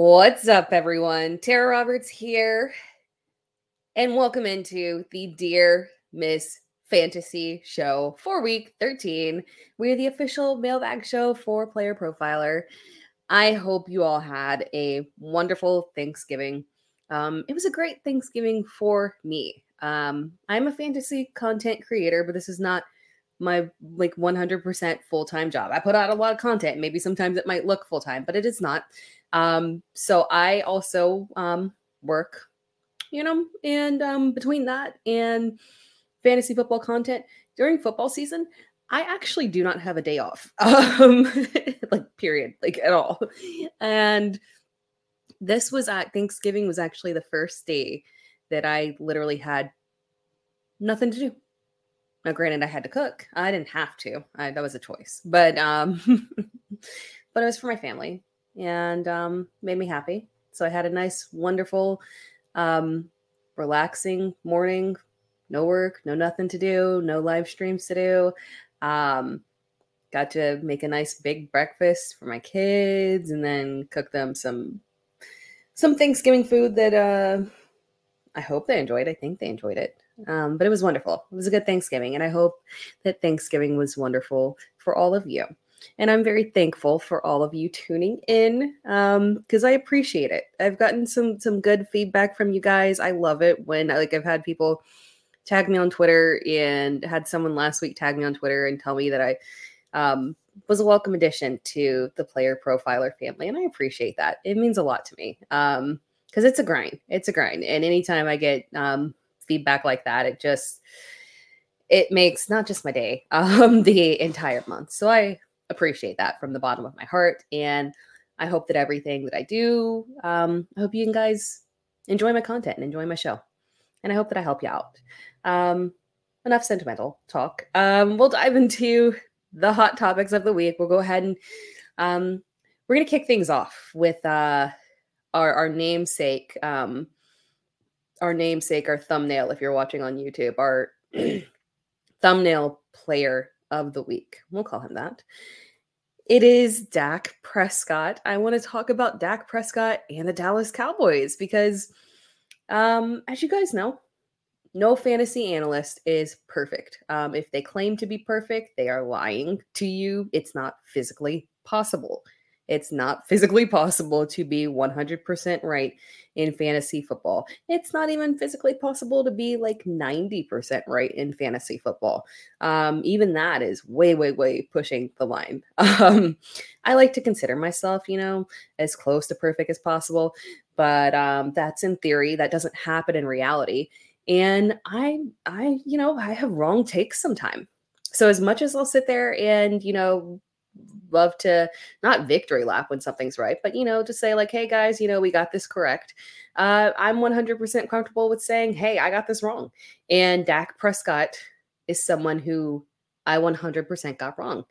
What's up, everyone? Tera Roberts here, and welcome into the Dear Miss Fantasy Show for week 13. We're the official mailbag show for Player Profiler. I hope you all had a wonderful Thanksgiving. Um, it was a great Thanksgiving for me. Um, I'm a fantasy content creator, but this is not my like 100% full-time job. I put out a lot of content. Maybe sometimes it might look full-time, but it is not. Um, so I also um, work, you know, and um, between that and fantasy football content during football season, I actually do not have a day off, um, like period, like at all. And this was at Thanksgiving was actually the first day that I literally had nothing to do. Now, granted, I had to cook. I didn't have to. I, that was a choice, but um, but it was for my family, and um, made me happy. So I had a nice, wonderful, um, relaxing morning. No work, no nothing to do, no live streams to do. Um, got to make a nice big breakfast for my kids, and then cook them some some Thanksgiving food that uh, I hope they enjoyed. I think they enjoyed it. Um, but it was wonderful. It was a good Thanksgiving, and I hope that Thanksgiving was wonderful for all of you. And I'm very thankful for all of you tuning in because um, I appreciate it. I've gotten some some good feedback from you guys. I love it when like I've had people tag me on Twitter and had someone last week tag me on Twitter and tell me that I um, was a welcome addition to the player profiler family, and I appreciate that. It means a lot to me because um, it's a grind. It's a grind, and anytime I get um, feedback like that, it just it makes not just my day, um, the entire month. So I appreciate that from the bottom of my heart, and I hope that everything that I do, um, I hope you guys enjoy my content and enjoy my show, and I hope that I help you out. Um, enough sentimental talk. Um, we'll dive into the hot topics of the week. We'll go ahead and um, we're gonna kick things off with uh, our our namesake. Um, our namesake, our thumbnail, if you're watching on YouTube, our thumbnail player of the week. We'll call him that. It is Dak Prescott. I want to talk about Dak Prescott and the Dallas Cowboys because, um, as you guys know, no fantasy analyst is perfect. Um, if they claim to be perfect, they are lying to you. It's not physically possible. It's not physically possible to be 100% right in fantasy football. It's not even physically possible to be like 90% right in fantasy football. Um, even that is way, way, way pushing the line. Um, I like to consider myself, you know, as close to perfect as possible, but um, that's in theory. That doesn't happen in reality. And I, I, you know, I have wrong takes sometimes. So as much as I'll sit there and, you know, love to not victory lap when something's right, but you know, to say like, hey guys, you know, we got this correct. Uh, I'm 100% comfortable with saying, hey, I got this wrong. And Dak Prescott is someone who I 100% got wrong.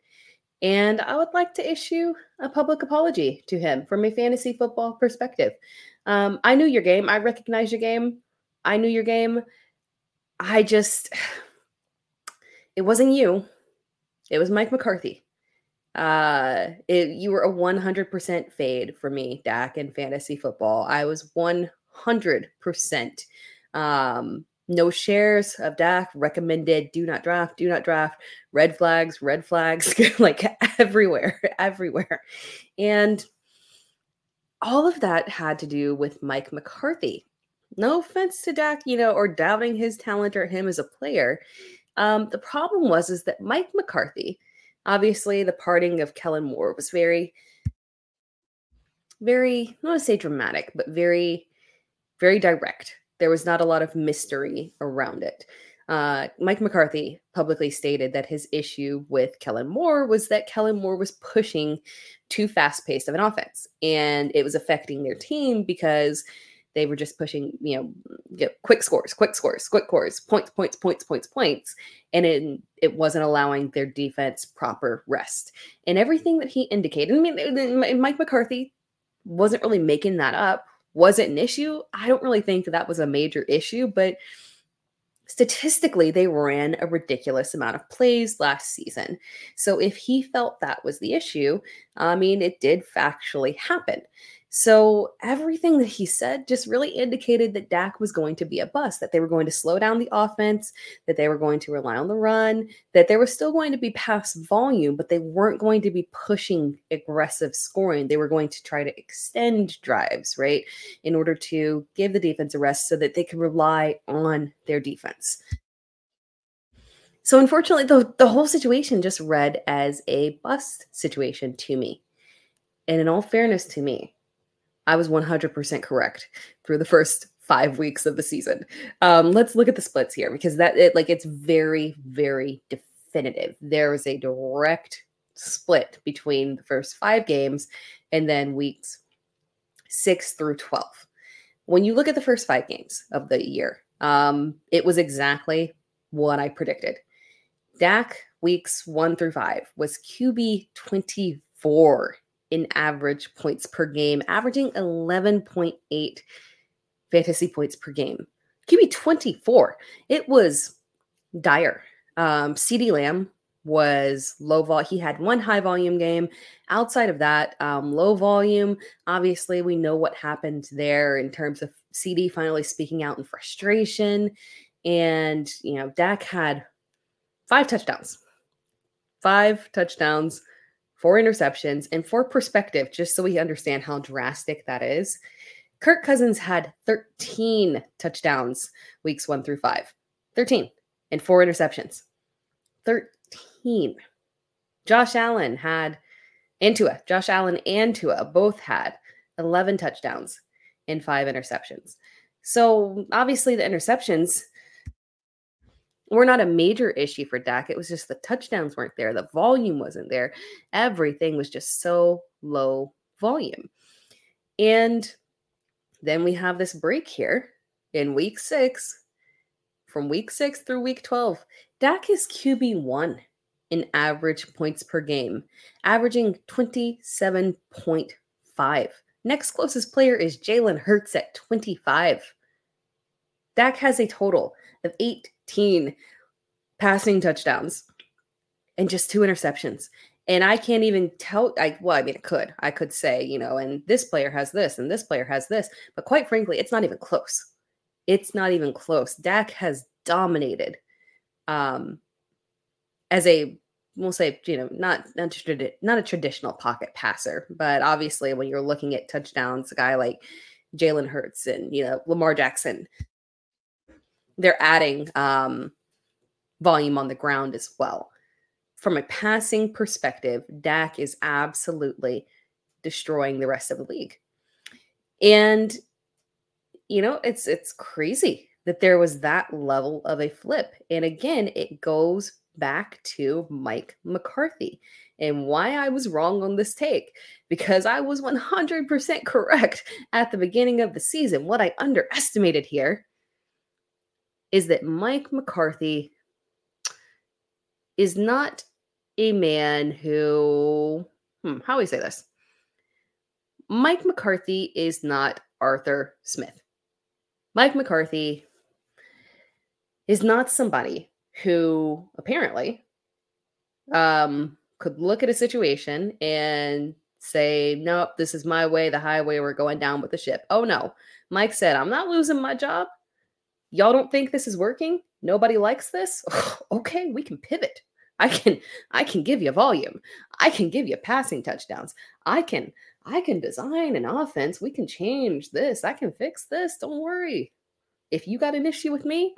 And I would like to issue a public apology to him from a fantasy football perspective. Um, I knew your game. I recognize your game. I knew your game. I just, it wasn't you. It was Mike McCarthy. Uh, it, you were a 100% fade for me, Dak, in fantasy football. I was 100% um, no shares of Dak, recommended do not draft, do not draft, red flags, red flags, like everywhere, everywhere. And all of that had to do with Mike McCarthy. No offense to Dak, you know, or doubting his talent or him as a player. Um, the problem was is that Mike McCarthy, obviously, the parting of Kellen Moore was very, very, I want to say dramatic, but very, very direct. There was not a lot of mystery around it. Uh, Mike McCarthy publicly stated that his issue with Kellen Moore was that Kellen Moore was pushing too fast paced of an offense and it was affecting their team because they were just pushing, you know, quick scores, quick scores, quick scores, points, points, points, points, points. And it, it wasn't allowing their defense proper rest. And everything that he indicated, I mean, Mike McCarthy wasn't really making that up. Was it an issue? I don't really think that, that was a major issue, but statistically, they ran a ridiculous amount of plays last season. So if he felt that was the issue, I mean, it did factually happen. So everything that he said just really indicated that Dak was going to be a bust, that they were going to slow down the offense, that they were going to rely on the run, that there was still going to be pass volume, but they weren't going to be pushing aggressive scoring. They were going to try to extend drives, right, in order to give the defense a rest so that they could rely on their defense. So unfortunately, the, the whole situation just read as a bust situation to me. And in all fairness to me, I was 100% correct through the first five weeks of the season. Um, let's look at the splits here because that it like it's very, very definitive. There is a direct split between the first five games and then weeks six through 12. When you look at the first five games of the year, um, it was exactly what I predicted. Dak weeks one through five was QB 24 in average points per game, averaging 11.8 fantasy points per game. QB 24. It was dire. Um, CeeDee Lamb was low vol. He had one high volume game. Outside of that, um, low volume. Obviously, we know what happened there in terms of CeeDee finally speaking out in frustration. And, you know, Dak had five touchdowns. Five touchdowns four interceptions, and for perspective, just so we understand how drastic that is, Kirk Cousins had 13 touchdowns weeks one through five. 13 and four interceptions. 13. Josh Allen had, and Tua, Josh Allen and Tua both had 11 touchdowns and five interceptions. So obviously, the interceptions were not a major issue for Dak. It was just the touchdowns weren't there, the volume wasn't there. Everything was just so low volume. And then we have this break here in week six. From week six through week 12, Dak is QB1 in average points per game, averaging 27.5. Next closest player is Jalen Hurts at 25. Dak has a total of 18 passing touchdowns and just two interceptions. And I can't even tell I well, I mean it could. I could say, you know, and this player has this and this player has this, but quite frankly, it's not even close. It's not even close. Dak has dominated um as a we'll say, you know, not not, not a traditional pocket passer, but obviously when you're looking at touchdowns, a guy like Jalen Hurts and you know Lamar Jackson, they're adding um, volume on the ground as well. From a passing perspective, Dak is absolutely destroying the rest of the league. And you know, it's it's crazy that there was that level of a flip. And again, it goes back to Mike McCarthy and why I was wrong on this take because I was 100% correct at the beginning of the season. What I underestimated here is that Mike McCarthy is not a man who, hmm, how do we say this? Mike McCarthy is not Arthur Smith. Mike McCarthy is not somebody who apparently um, could look at a situation and say, nope, this is my way, the highway, we're going down with the ship. Oh no. Mike said, I'm not losing my job. Y'all don't think this is working? Nobody likes this? okay, we can pivot. I can I can give you volume. I can give you passing touchdowns. I can I can design an offense. We can change this. I can fix this. Don't worry. If you got an issue with me,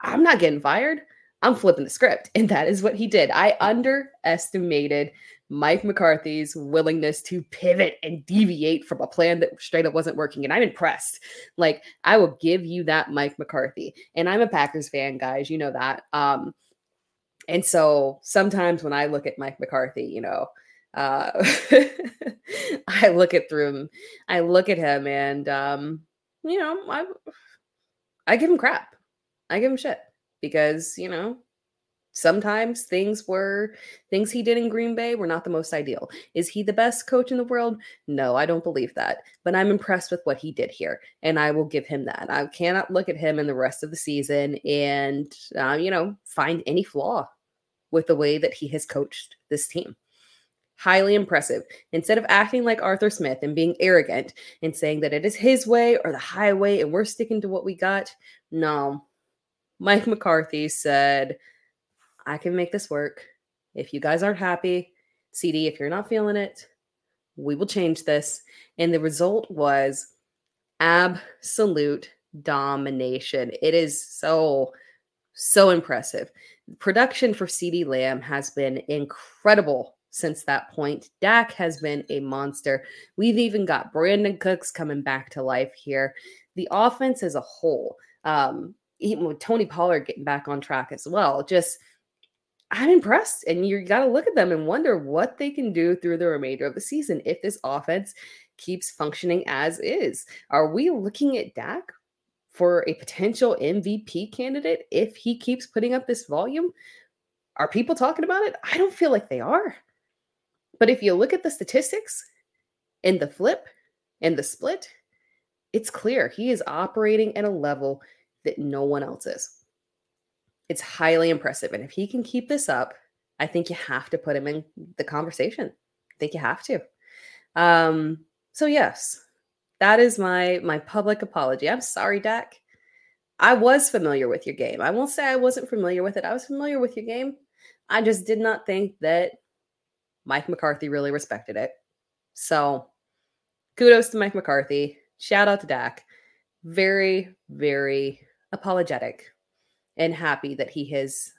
I'm not getting fired. I'm flipping the script. And that is what he did. I underestimated Mike McCarthy's willingness to pivot and deviate from a plan that straight up wasn't working. And I'm impressed. Like, I will give you that, Mike McCarthy. And I'm a Packers fan, guys. You know that. Um, and so sometimes when I look at Mike McCarthy, you know, uh, I look at through him, I look at him and, um, you know, I, I give him crap. I give him shit because, you know, sometimes things were things he did in Green Bay were not the most ideal. Is he the best coach in the world? No, I don't believe that. But I'm impressed with what he did here, and I will give him that. I cannot look at him in the rest of the season and uh, you know find any flaw with the way that he has coached this team. Highly impressive. Instead of acting like Arthur Smith and being arrogant and saying that it is his way or the highway and we're sticking to what we got, no. Mike McCarthy said, I can make this work. If you guys aren't happy, CeeDee, if you're not feeling it, we will change this. And the result was absolute domination. It is so, so impressive. Production for CeeDee Lamb has been incredible since that point. Dak has been a monster. We've even got Brandin Cooks coming back to life here. The offense as a whole, um, even with Tony Pollard getting back on track as well, just – I'm impressed. And you got to look at them and wonder what they can do through the remainder of the season if this offense keeps functioning as is. Are we looking at Dak for a potential MVP candidate if he keeps putting up this volume? Are people talking about it? I don't feel like they are. But if you look at the statistics and the flip and the split, it's clear he is operating at a level that no one else is. It's highly impressive. And if he can keep this up, I think you have to put him in the conversation. I think you have to. Um, so yes, that is my my public apology. I'm sorry, Dak. I was familiar with your game. I won't say I wasn't familiar with it. I was familiar with your game. I just did not think that Mike McCarthy really respected it. So kudos to Mike McCarthy. Shout out to Dak. Very, very apologetic and happy that he has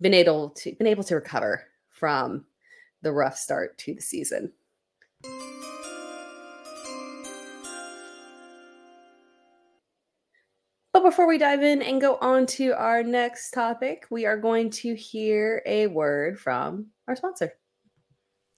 been able to been able to recover from the rough start to the season. But before we dive in and go on to our next topic, we are going to hear a word from our sponsor.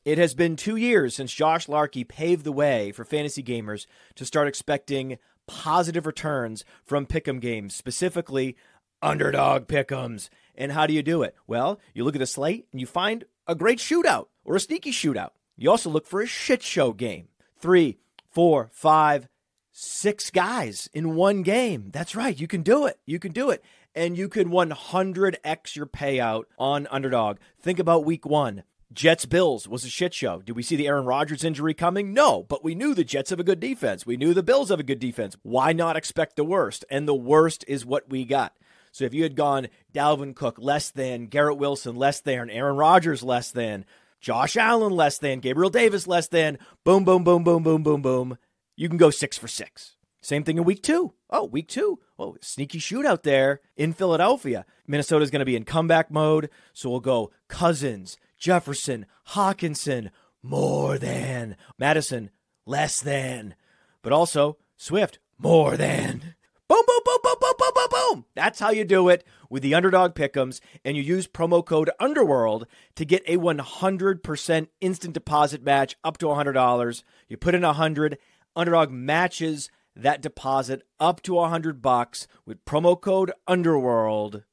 It has been two years since Josh Larkey paved the way for fantasy gamers to start expecting positive returns from pick'em games, specifically underdog pick'ems. And how do you do it? Well, you look at the slate and you find a great shootout or a sneaky shootout. You also look for a shit show game. Three, four, five, six guys in one game. That's right. You can do it. You can do it. And you can 100x your payout on underdog. Think about week one. Jets Bills was a shit show. Did we see the Aaron Rodgers injury coming? No, but we knew the Jets have a good defense. We knew the Bills have a good defense. Why not expect the worst? And the worst is what we got. So if you had gone Dalvin Cook less than, Garrett Wilson less than, Aaron Rodgers less than, Josh Allen less than, Gabriel Davis less than, boom, boom, boom, boom, boom, boom, boom, you can go six for six. Same thing in week two. Oh, week two. Oh, sneaky shootout there in Philadelphia. Minnesota's going to be in comeback mode. So we'll go Cousins, Jefferson, Hockenson, more than. Madison, less than. But also Swift, more than. Boom, boom, boom, boom. That's how you do it with the underdog pickums, and you use promo code Underworld to get a 100% instant deposit match up to $100. You put in 100, underdog matches that deposit up to 100 bucks with promo code Underworld.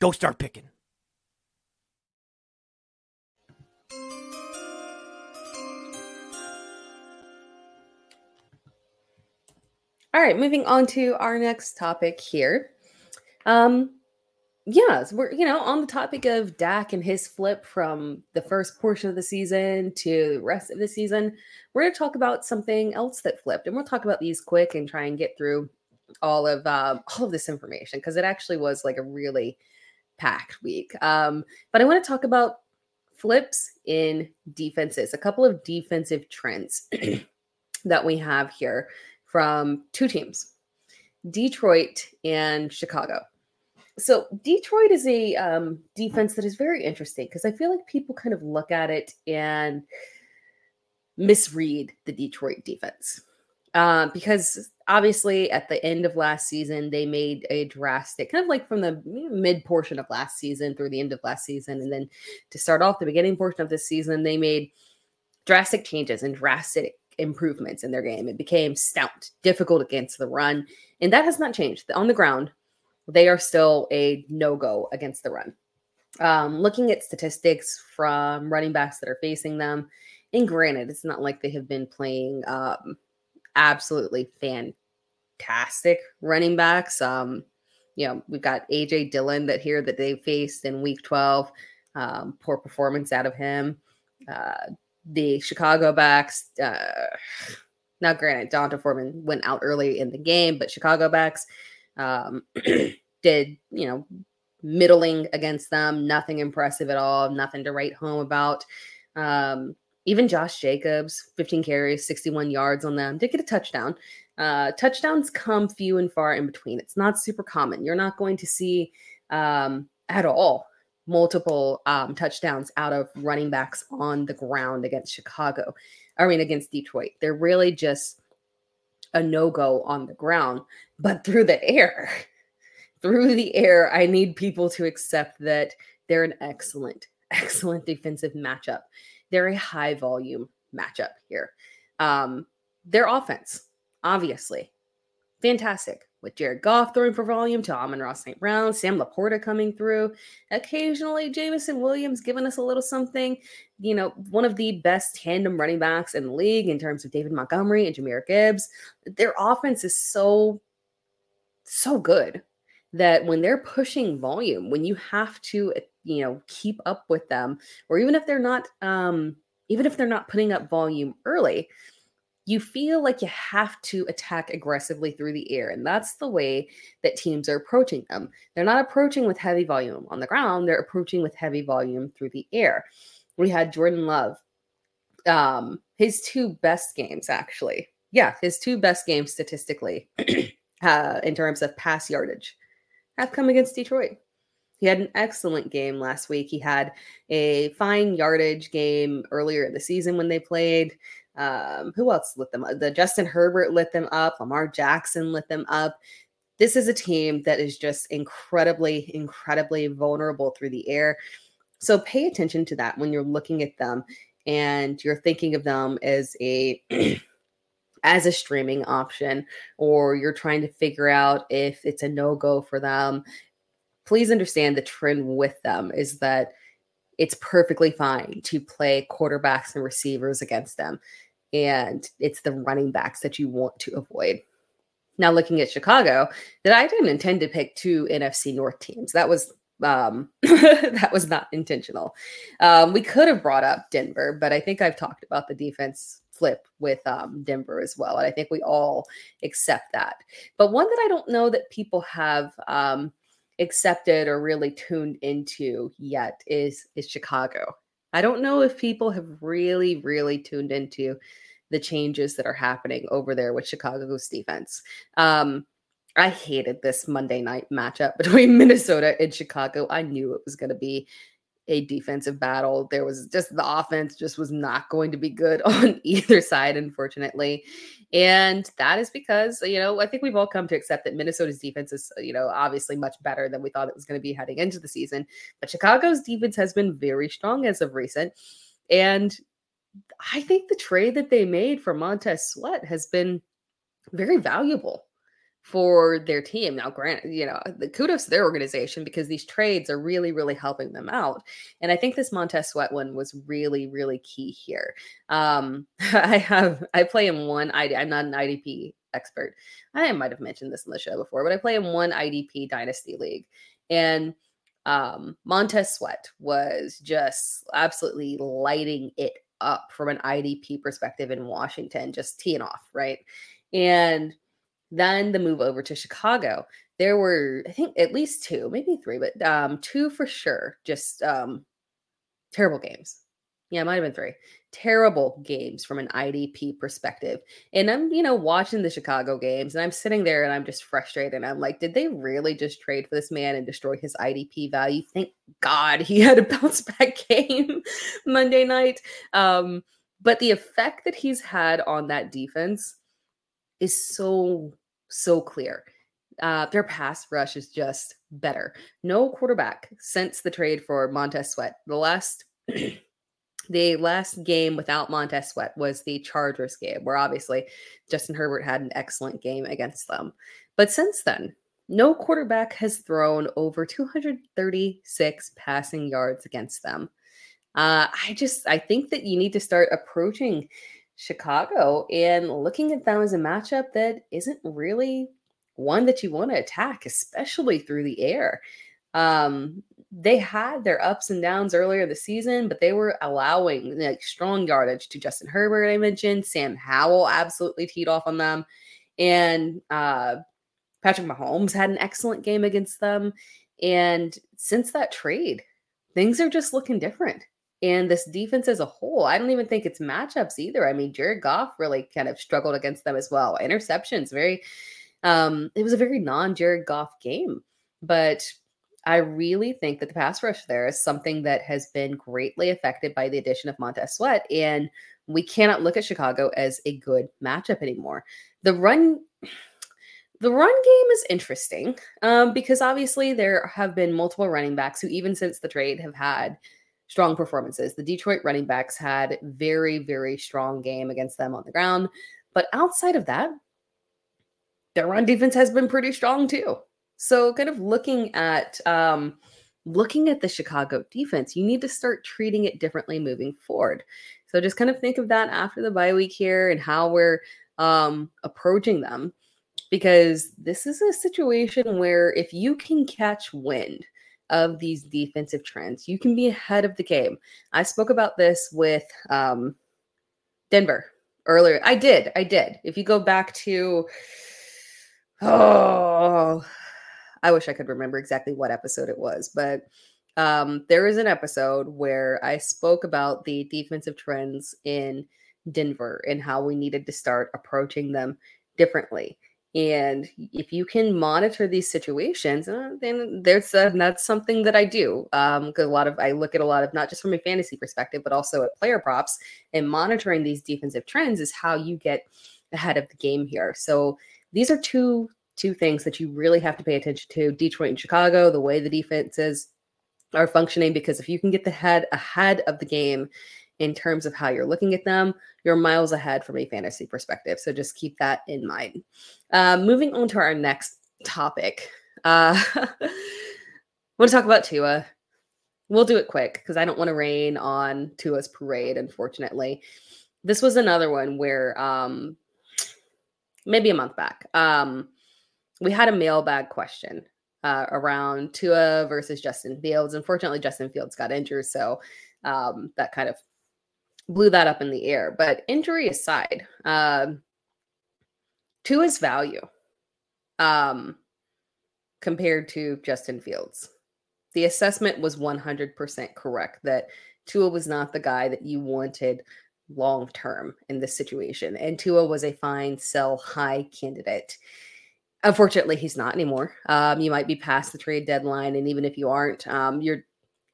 Go start picking. All right, moving on to our next topic here. Um, yes, we're you know on the topic of Dak and his flip from the first portion of the season to the rest of the season. We're going to talk about something else that flipped, and we'll talk about these quick and try and get through all of um, all of this information because it actually was like a really packed week. Um, but I want to talk about flips in defenses, a couple of defensive trends that we have here from two teams, Detroit and Chicago. So Detroit is a um, defense that is very interesting because I feel like people kind of look at it and misread the Detroit defense uh, because obviously at the end of last season they made a drastic kind of like from the mid portion of last season through the end of last season and then to start off the beginning portion of this season they made drastic changes and drastic improvements in their game. It became stout difficult against the run and that has not changed. On the ground they are still a no-go against the run um, looking at statistics from running backs that are facing them and granted it's not like they have been playing um, absolutely fantastic running backs. Um, you know, we've got AJ Dillon that here that they faced in week 12. Um, poor performance out of him. Uh, the Chicago backs, uh, now granted, D'Onta Foreman went out early in the game, but Chicago backs um, did, you know, middling against them, nothing impressive at all, nothing to write home about. Um, even Josh Jacobs, 15 carries, 61 yards on them, did get a touchdown. Uh, touchdowns come few and far in between. It's not super common. You're not going to see um, at all multiple um, touchdowns out of running backs on the ground against Chicago. I mean, against Detroit. They're really just a no go on the ground, but through the air. Through the air, I need people to accept that they're an excellent, excellent defensive matchup they're a high volume matchup here. Um, their offense, obviously, fantastic with Jared Goff throwing for volume to Amon-Ra St. Brown, Sam LaPorta coming through. Occasionally, Jameson Williams giving us a little something. You know, one of the best tandem running backs in the league in terms of David Montgomery and Jahmyr Gibbs. Their offense is so, so good that when they're pushing volume, when you have to you know keep up with them or even if they're not um even if they're not putting up volume early you feel like you have to attack aggressively through the air and that's the way that teams are approaching them they're not approaching with heavy volume on the ground they're approaching with heavy volume through the air we had jordan love um his two best games actually yeah his two best games statistically uh, in terms of pass yardage have come against detroit he had an excellent game last week. He had a fine yardage game earlier in the season when they played. Um, who else lit them up? The Justin Herbert lit them up. Lamar Jackson lit them up. This is a team that is just incredibly, incredibly vulnerable through the air. So pay attention to that when you're looking at them and you're thinking of them as a as a streaming option or you're trying to figure out if it's a no-go for them please understand the trend with them is that it's perfectly fine to play quarterbacks and receivers against them. And it's the running backs that you want to avoid. Now, looking at Chicago, that I didn't intend to pick two NFC North teams. That was um that was not intentional. Um, we could have brought up Denver, but I think I've talked about the defense flip with um, Denver as well, and I think we all accept that. But one that I don't know that people have um, accepted or really tuned into yet is is Chicago. I don't know if people have really really tuned into the changes that are happening over there with Chicago's defense. Um, I hated this Monday night matchup between Minnesota and Chicago. I knew it was going to be a defensive battle. There was just the offense just was not going to be good on either side, unfortunately. And that is because, you know, I think we've all come to accept that Minnesota's defense is, you know, obviously much better than we thought it was going to be heading into the season. But Chicago's defense has been very strong as of recent. And I think the trade that they made for Montez Sweat has been very valuable for their team. Now, granted, you know, the kudos to their organization because these trades are really, really helping them out. And I think this Montez Sweat one was really, really key here. Um, I have I play in one ID. I'm not an IDP expert. I might have mentioned this in the show before, but I play in one IDP dynasty league. And um, Montez Sweat was just absolutely lighting it up from an IDP perspective in Washington, just teeing off, right? And Then the move over to Chicago. There were, I think, at least two, maybe three, but um, two for sure. Just um, terrible games. Yeah, it might have been three. Terrible games from an IDP perspective. And I'm, you know, watching the Chicago games and I'm sitting there and I'm just frustrated. And I'm like, did they really just trade for this man and destroy his IDP value? Thank God he had a bounce back game Monday night. Um, but the effect that he's had on that defense is so, so clear. Uh, their pass rush is just better. No quarterback since the trade for Montez Sweat. The last the last game without Montez Sweat was the Chargers game, where obviously Justin Herbert had an excellent game against them. But since then, no quarterback has thrown over 236 passing yards against them. Uh, I just I think that you need to start approaching Chicago and looking at them as a matchup that isn't really one that you want to attack, especially through the air. Um, they had their ups and downs earlier the season, but they were allowing like strong yardage to Justin Herbert. I mentioned Sam Howell absolutely teed off on them, and uh, Patrick Mahomes had an excellent game against them. And since that trade, things are just looking different. And this defense as a whole, I don't even think it's matchups either. I mean, Jared Goff really kind of struggled against them as well. Interceptions, very, um, it was a very non Jared Goff game. But I really think that the pass rush there is something that has been greatly affected by the addition of Montez Sweat. And we cannot look at Chicago as a good matchup anymore. The run the run game is interesting um, because obviously there have been multiple running backs who, even since the trade, have had strong performances. The Detroit running backs had very, very strong game against them on the ground. But outside of that, their run defense has been pretty strong too. So, kind of looking at um, looking at the Chicago defense, you need to start treating it differently moving forward. So, just kind of think of that after the bye week here and how we're um, approaching them, because this is a situation where if you can catch wind of these defensive trends, you can be ahead of the game. I spoke about this with um, Denver earlier. I did. I did. If you go back to oh I wish I could remember exactly what episode it was, but um, there is an episode where I spoke about the defensive trends in Denver and how we needed to start approaching them differently. And if you can monitor these situations, uh, then there's a, that's something that I do. Um, a lot of I look at a lot of not just from a fantasy perspective, but also at player props and monitoring these defensive trends is how you get ahead of the game here. So these are two two things that you really have to pay attention to Detroit and Chicago, the way the defenses are functioning, because if you can get the head ahead of the game in terms of how you're looking at them, you're miles ahead from a fantasy perspective. So just keep that in mind. Uh, moving on to our next topic. Uh, I want to talk about Tua. We'll do it quick because I don't want to rain on Tua's parade, unfortunately. This was another one where um, maybe a month back. Um, we had a mailbag question uh, around Tua versus Justin Fields. Unfortunately, Justin Fields got injured, so um, that kind of blew that up in the air. But injury aside, um, Tua's value um, compared to Justin Fields, the assessment was 100% correct that Tua was not the guy that you wanted long term in this situation. And Tua was a fine sell high candidate. Unfortunately, he's not anymore. Um, you might be past the trade deadline, and even if you aren't, um, you're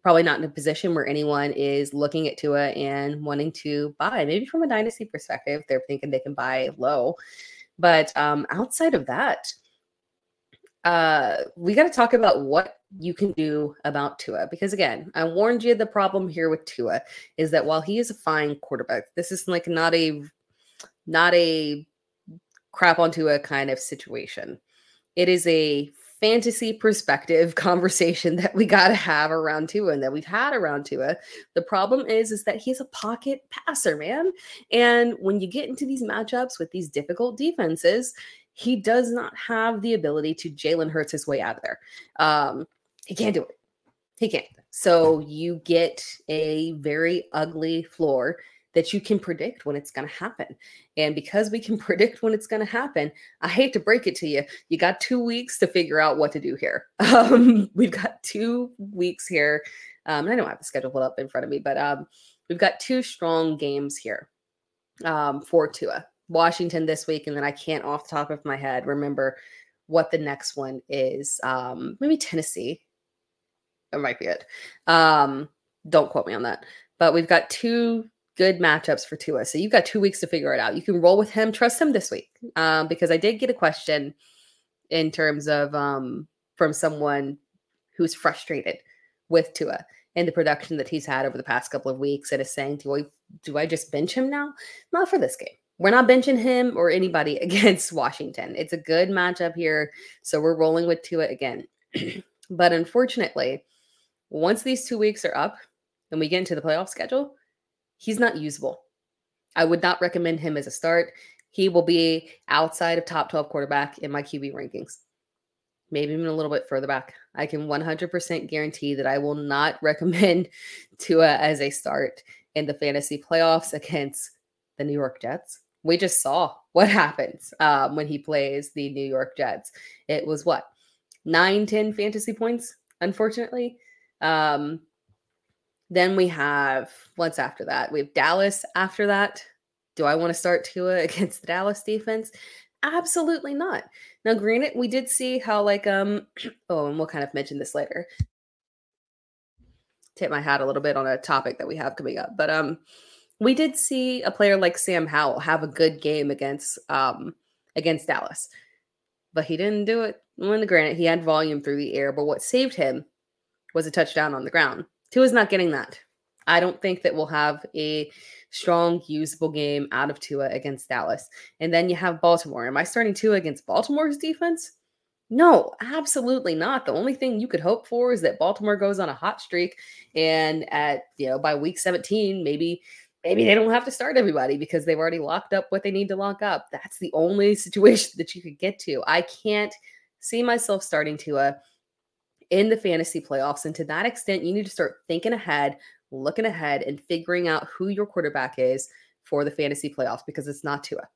probably not in a position where anyone is looking at Tua and wanting to buy. Maybe from a dynasty perspective, they're thinking they can buy low. But um, outside of that, uh, we got to talk about what you can do about Tua because again, I warned you the problem here with Tua is that while he is a fine quarterback, this is like not a not a crap onto a kind of situation. It is a fantasy perspective conversation that we got to have around Tua and that we've had around Tua. The problem is is that he's a pocket passer, man. And when you get into these matchups with these difficult defenses, he does not have the ability to Jalen Hurts his way out of there. Um, he can't do it. He can't. So you get a very ugly floor that you can predict when it's going to happen. And because we can predict when it's going to happen, I hate to break it to you. You got two weeks to figure out what to do here. Um, we've got two weeks here. Um, I don't have the schedule pulled up in front of me, but um, we've got two strong games here um, for Tua. Washington this week, and then I can't off the top of my head remember what the next one is. Um, maybe Tennessee. That might be it. Um, don't quote me on that. But we've got two good matchups for Tua. So you've got two weeks to figure it out. You can roll with him, trust him this week. Um, because I did get a question in terms of um from someone who's frustrated with Tua and the production that he's had over the past couple of weeks and is saying, Do I do I just bench him now? Not for this game. We're not benching him or anybody against Washington. It's a good matchup here. So we're rolling with Tua again. but unfortunately, once these two weeks are up and we get into the playoff schedule, he's not usable. I would not recommend him as a start. He will be outside of top 12 quarterback in my QB rankings, maybe even a little bit further back. I can 100% guarantee that I will not recommend Tua as a start in the fantasy playoffs against the New York Jets. We just saw what happens um, when he plays the New York Jets. It was what, 9, 10 fantasy points, unfortunately. Um, then we have what's after that? We have Dallas after that. Do I want to start Tua against the Dallas defense? Absolutely not. Now, granted, we did see how like um oh, and we'll kind of mention this later. Tip my hat a little bit on a topic that we have coming up, but um, we did see a player like Sam Howell have a good game against um against Dallas, but he didn't do it. When granted, he had volume through the air, but what saved him was a touchdown on the ground. Tua's not getting that. I don't think that we'll have a strong, usable game out of Tua against Dallas. And then you have Baltimore. Am I starting Tua against Baltimore's defense? No, absolutely not. The only thing you could hope for is that Baltimore goes on a hot streak and at, you know, by week 17, maybe maybe they don't have to start everybody because they've already locked up what they need to lock up. That's the only situation that you could get to. I can't see myself starting Tua in the fantasy playoffs. And to that extent, you need to start thinking ahead, looking ahead, and figuring out who your quarterback is for the fantasy playoffs because it's not Tua.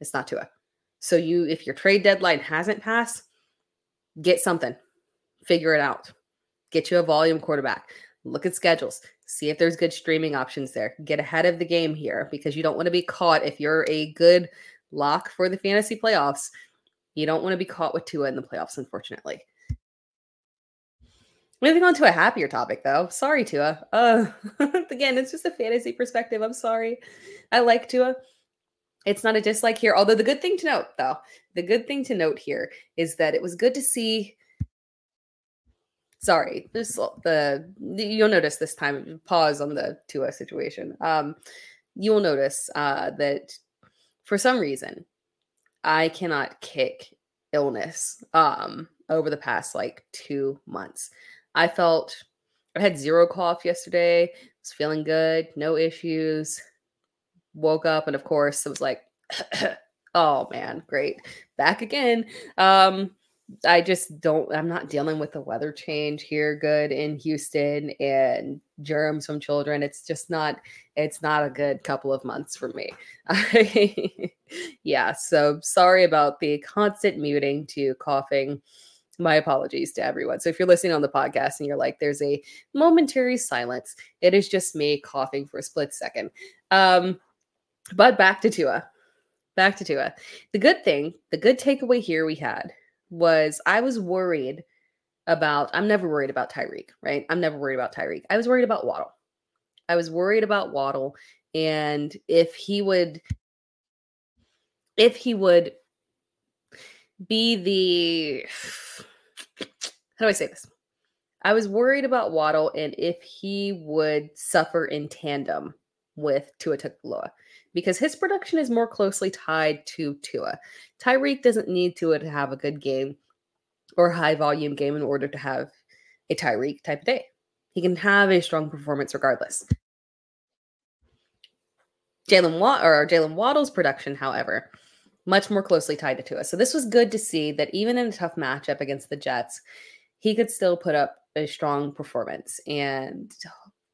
It's not Tua. So you, if your trade deadline hasn't passed, get something, figure it out, get you a volume quarterback. Look at schedules, see if there's good streaming options there. Get ahead of the game here because you don't want to be caught if you're a good lock for the fantasy playoffs. You don't want to be caught with Tua in the playoffs, unfortunately. Moving on to a happier topic, though. Sorry, Tua. Uh, again, it's just a fantasy perspective. I'm sorry. I like Tua. It's not a dislike here. Although the good thing to note, though, the good thing to note here is that it was good to see. Sorry, this the you'll notice this time. Pause on the Tua situation. Um, you will notice uh, that for some reason, I cannot kick illness um over the past like two months. I felt I had zero cough yesterday. Was feeling good, no issues. Woke up and of course it was like, oh man, great, back again. Um, I just don't. I'm not dealing with the weather change here. Good in Houston and germs from children. It's just not. It's not a good couple of months for me. yeah. So sorry about the constant muting to coughing my apologies to everyone. So if you're listening on the podcast and you're like, there's a momentary silence, it is just me coughing for a split second. Um, but back to Tua. Back to Tua. The good thing, the good takeaway here we had was I was worried about, I'm never worried about Tyreek, right? I'm never worried about Tyreek. I was worried about Waddle. I was worried about Waddle and if he would if he would be the how do I say this? I was worried about Waddle and if he would suffer in tandem with Tua Tagovailoa because his production is more closely tied to Tua. Tyreek doesn't need Tua to have a good game or high volume game in order to have a Tyreek type of day. He can have a strong performance regardless. Jalen Watt or Jalen Waddle's production, however, much more closely tied to us. So this was good to see that even in a tough matchup against the Jets, he could still put up a strong performance. And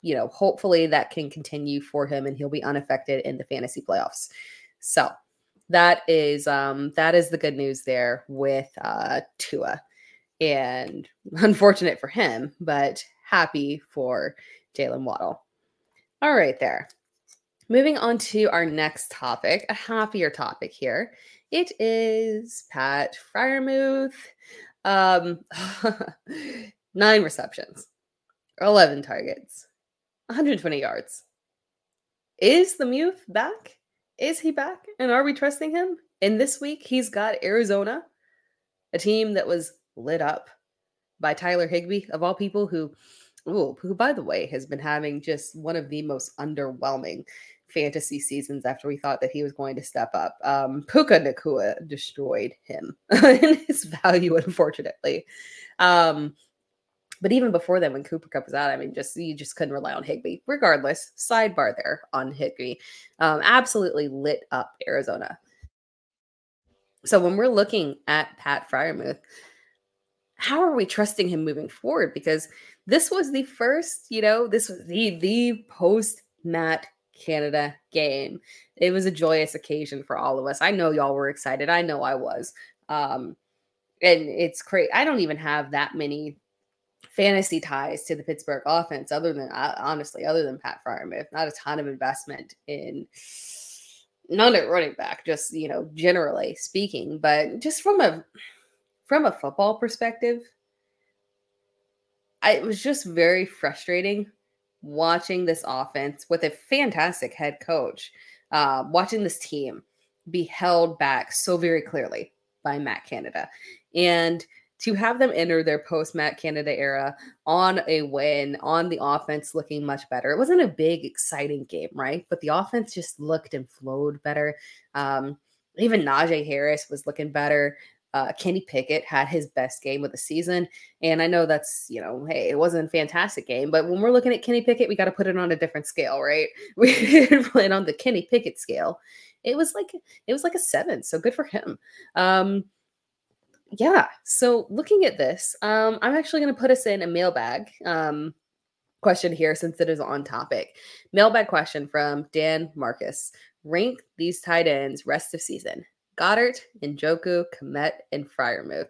you know, hopefully that can continue for him and he'll be unaffected in the fantasy playoffs. So that is um that is the good news there with uh Tua. And unfortunate for him, but happy for Jalen Waddle. All right, there. Moving on to our next topic, a happier topic here. It is Pat Freiermuth. Um, nine receptions, 11 targets, 120 yards. Is the Muth back? Is he back? And are we trusting him? And this week, he's got Arizona, a team that was lit up by Tyler Higbee, of all people, who, ooh, who, by the way, has been having just one of the most underwhelming fantasy seasons after we thought that he was going to step up. Um, Puka Nacua destroyed him in his value, unfortunately. Um, but even before then, when Cooper Kupp was out, I mean, just you just couldn't rely on Higbee. Regardless, sidebar there on Higbee, um, absolutely lit up Arizona. So when we're looking at Pat Freiermuth, how are we trusting him moving forward? Because this was the first, you know, this was the the post Matt Canada game. It was a joyous occasion for all of us. I know y'all were excited. I know I was. Um, and it's great. I don't even have that many fantasy ties to the Pittsburgh offense, other than uh, honestly, other than Pat Freiermuth. Not a ton of investment in none at running back, just you know, generally speaking. But just from a from a football perspective, I, it was just very frustrating watching this offense with a fantastic head coach, uh, watching this team be held back so very clearly by Matt Canada. And to have them enter their post Matt Canada era on a win, on the offense looking much better. It wasn't a big, exciting game, right? But the offense just looked and flowed better. Um, even Najee Harris was looking better. Uh, Kenny Pickett had his best game of the season. And I know that's, you know, hey, it wasn't a fantastic game, but when we're looking at Kenny Pickett, we got to put it on a different scale, right? We put it on the Kenny Pickett scale. It was like it was like a seven. So good for him. Um, yeah. So looking at this, um, I'm actually going to put us in a mailbag um, question here since it is on topic. Mailbag question from Dan Marcus. Rank these tight ends rest of season. Goedert, Njoku, Kmet, and Freiermuth.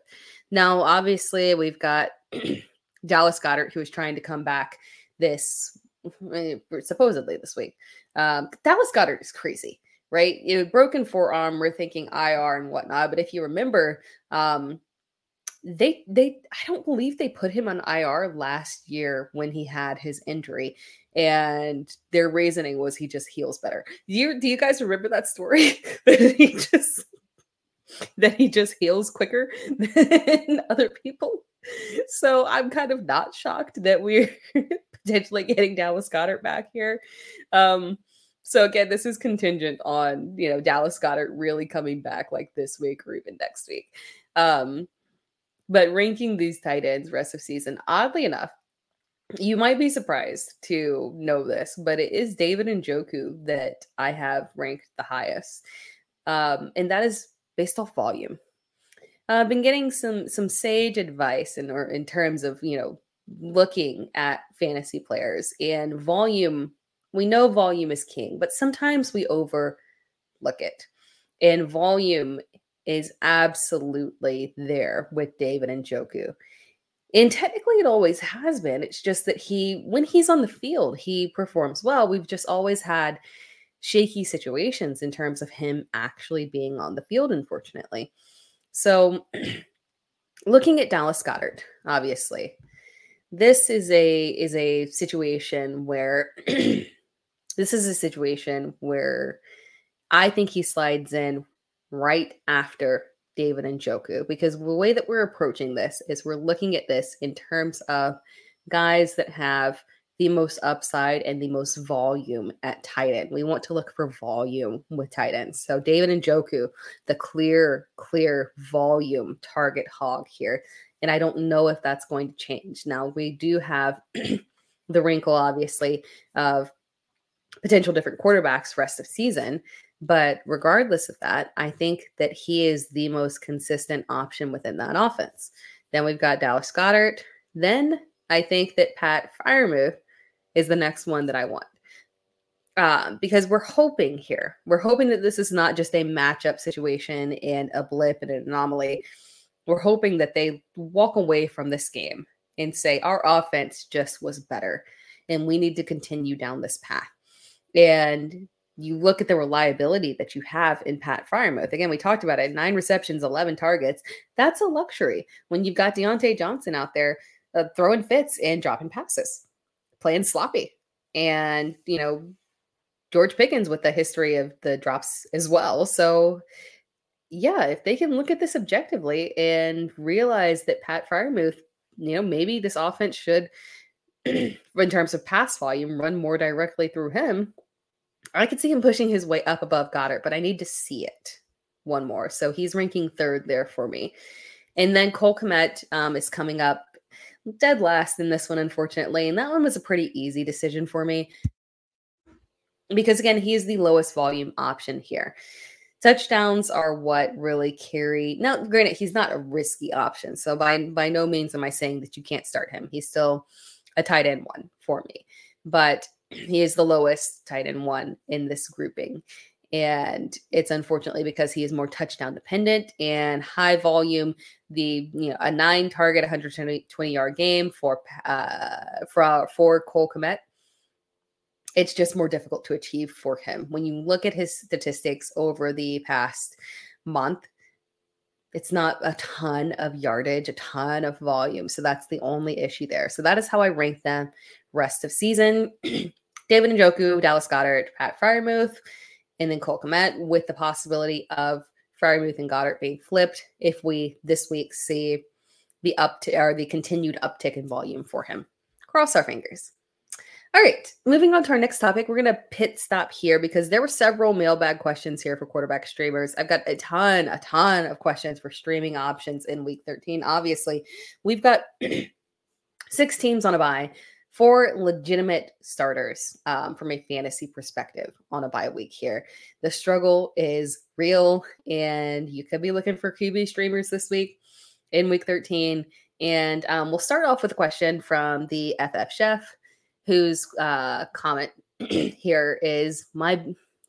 Now, obviously, we've got Dallas Goedert, who is trying to come back this eh, supposedly this week. Um, Dallas Goedert is crazy, right? You broken forearm. We're thinking IR and whatnot, but if you remember, um, they they I don't believe they put him on IR last year when he had his injury, and their reasoning was he just heals better. Do you do you guys remember that story? he just that he just heals quicker than other people. So I'm kind of not shocked that we're potentially getting Dallas Goedert back here. Um, so again, this is contingent on you know Dallas Goedert really coming back like this week or even next week. Um, but ranking these tight ends rest of season, oddly enough, you might be surprised to know this, but it is David Njoku that I have ranked the highest. Um, and that is based off volume. Uh, I've been getting some some sage advice in or in terms of you know looking at fantasy players and volume. We know volume is king, but sometimes we overlook it. And volume is absolutely there with David Njoku. And technically, it always has been. It's just that he, when he's on the field, he performs well. We've just always had shaky situations in terms of him actually being on the field, unfortunately. So, looking at Dallas Goedert, obviously, this is a is a situation where this is a situation where I think he slides in right after David Njoku because the way that we're approaching this is we're looking at this in terms of guys that have the most upside and the most volume at tight end. We want to look for volume with tight ends. So David Njoku, the clear, clear volume target hog here. And I don't know if that's going to change. Now we do have the wrinkle, obviously, of potential different quarterbacks rest of season. But regardless of that, I think that he is the most consistent option within that offense. Then we've got Dallas Goedert. Then I think that Pat Freiermuth is the next one that I want. Um, because we're hoping here, we're hoping that this is not just a matchup situation and a blip and an anomaly. We're hoping that they walk away from this game and say, our offense just was better and we need to continue down this path. And you look at the reliability that you have in Pat Freiermuth. Again, we talked about it nine receptions, 11 targets. That's a luxury when you've got Diontae Johnson out there uh, throwing fits and dropping passes, playing sloppy. And, you know, George Pickens with the history of the drops as well. So, yeah, if they can look at this objectively and realize that Pat Freiermuth, you know, maybe this offense should, in terms of pass volume, run more directly through him I could see him pushing his way up above Goedert, but I need to see it one more. So he's ranking third there for me. And then Cole Kmet um, is coming up dead last in this one, unfortunately. And that one was a pretty easy decision for me because, again, he is the lowest volume option here. Touchdowns are what really carry. Now, granted, he's not a risky option. So by by no means am I saying that you can't start him. He's still a tight end one for me. But he is the lowest tight end one in this grouping. And it's unfortunately because he is more touchdown dependent and high volume. The you know a nine target, 120 yard game for uh, for for Cole Kmet. It's just more difficult to achieve for him. When you look at his statistics over the past month, it's not a ton of yardage, a ton of volume. So that's the only issue there. So that is how I rank them rest of season. David Njoku, Dallas Goedert, Pat Freiermuth, and then Cole Kmet with the possibility of Freiermuth and Goedert being flipped if we this week see the up to, or the continued uptick in volume for him. Cross our fingers. All right, moving on to our next topic. We're going to pit stop here because there were several mailbag questions here for quarterback streamers. I've got a ton, a ton of questions for streaming options in week 13. Obviously, we've got six teams on a bye four legitimate starters um, from a fantasy perspective on a bye week here. The struggle is real, and you could be looking for QB streamers this week in week 13. And um, we'll start off with a question from the FF Chef, whose uh, comment here is my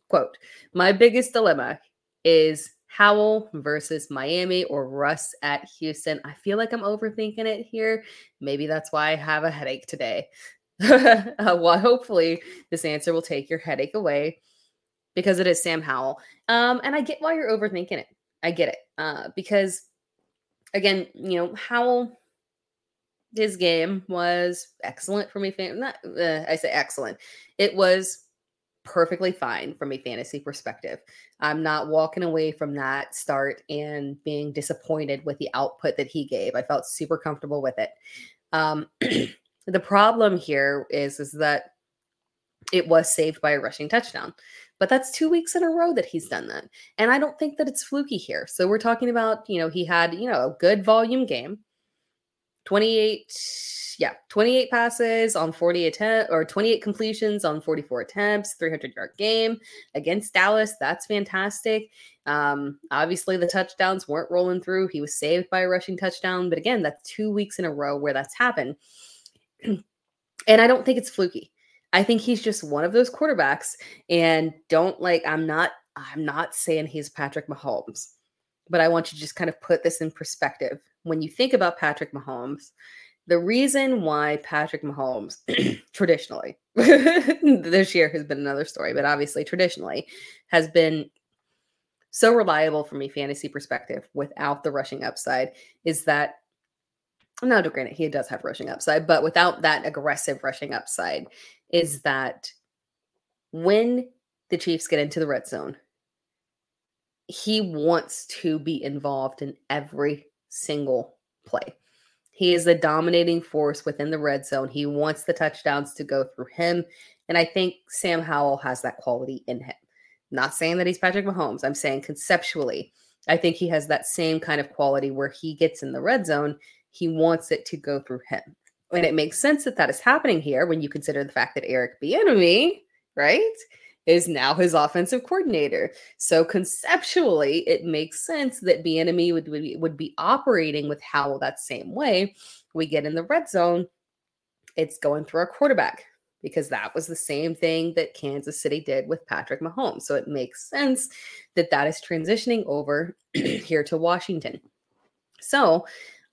quote, My biggest dilemma is Howell versus Miami or Russ at Houston. I feel like I'm overthinking it here. Maybe that's why I have a headache today. uh, well, hopefully, this answer will take your headache away because it is Sam Howell. Um, and I get why you're overthinking it. I get it. Uh, because, again, you know, Howell, his game was excellent for me. Fan- not, uh, I say excellent. It was perfectly fine from a fantasy perspective. I'm not walking away from that start and being disappointed with the output that he gave. I felt super comfortable with it. Um, the problem here is is that it was saved by a rushing touchdown. But that's two weeks in a row that he's done that. And I don't think that it's fluky here. So we're talking about, you know, he had, you know, a good volume game. 28 yeah, 28 passes on 40 attempts or 28 completions on 44 attempts, 300 yard game against Dallas. That's fantastic. Um, obviously, the touchdowns weren't rolling through. He was saved by a rushing touchdown. But again, that's two weeks in a row where that's happened. and I don't think it's fluky. I think he's just one of those quarterbacks. And don't like, I'm not, I'm not saying he's Patrick Mahomes, but I want you to just kind of put this in perspective. When you think about Patrick Mahomes, the reason why Patrick Mahomes traditionally this year has been another story, but obviously traditionally has been so reliable from a fantasy perspective without the rushing upside is that no, granted, he does have rushing upside, but without that aggressive rushing upside, is that when the Chiefs get into the red zone, he wants to be involved in every single play. He is the dominating force within the red zone. He wants the touchdowns to go through him. And I think Sam Howell has that quality in him. not saying that he's Patrick Mahomes. I'm saying conceptually, I think he has that same kind of quality where he gets in the red zone. He wants it to go through him. And it makes sense that that is happening here when you consider the fact that Eric Bieniemy, right, is now his offensive coordinator. So conceptually, it makes sense that Bieniemy would, would, be, would be operating with Howell that same way. We get in the red zone, it's going through our quarterback because that was the same thing that Kansas City did with Patrick Mahomes. So it makes sense that that is transitioning over here to Washington. So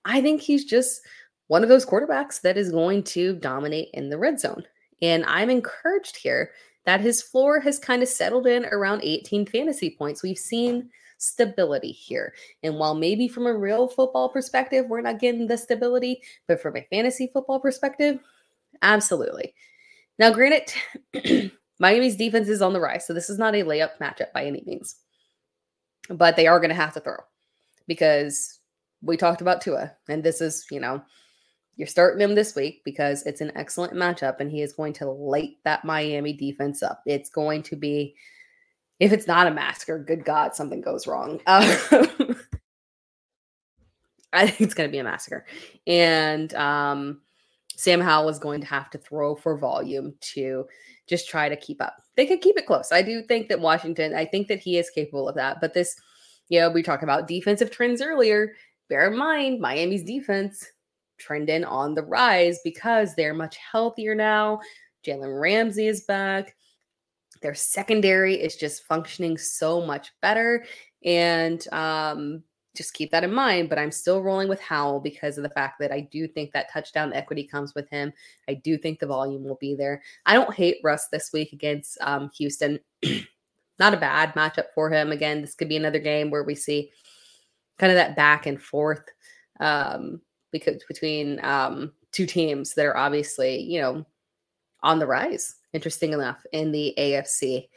I think he's just one of those quarterbacks that is going to dominate in the red zone. And I'm encouraged here that his floor has kind of settled in around 18 fantasy points. We've seen stability here. And while maybe from a real football perspective, we're not getting the stability, but from a fantasy football perspective, absolutely. Now, granted, Miami's defense is on the rise, so this is not a layup matchup by any means. But they are going to have to throw because we talked about Tua, and this is, you know, you're starting him this week because it's an excellent matchup and he is going to light that Miami defense up. It's going to be, if it's not a massacre, good God, something goes wrong. Um, I think it's going to be a massacre. And um, Sam Howell is going to have to throw for volume to just try to keep up. They could keep it close. I do think that Washington, I think that he is capable of that. But this, you know, we talked about defensive trends earlier. Bear in mind, Miami's defense trending on the rise because they're much healthier now. Jalen Ramsey is back. Their secondary is just functioning so much better. And um, just keep that in mind. But I'm still rolling with Howell because of the fact that I do think that touchdown equity comes with him. I do think the volume will be there. I don't hate Russ this week against um, Houston. Not a bad matchup for him. Again, this could be another game where we see kind of that back and forth um, because between um, two teams that are obviously, you know, on the rise, interesting enough, in the AFC.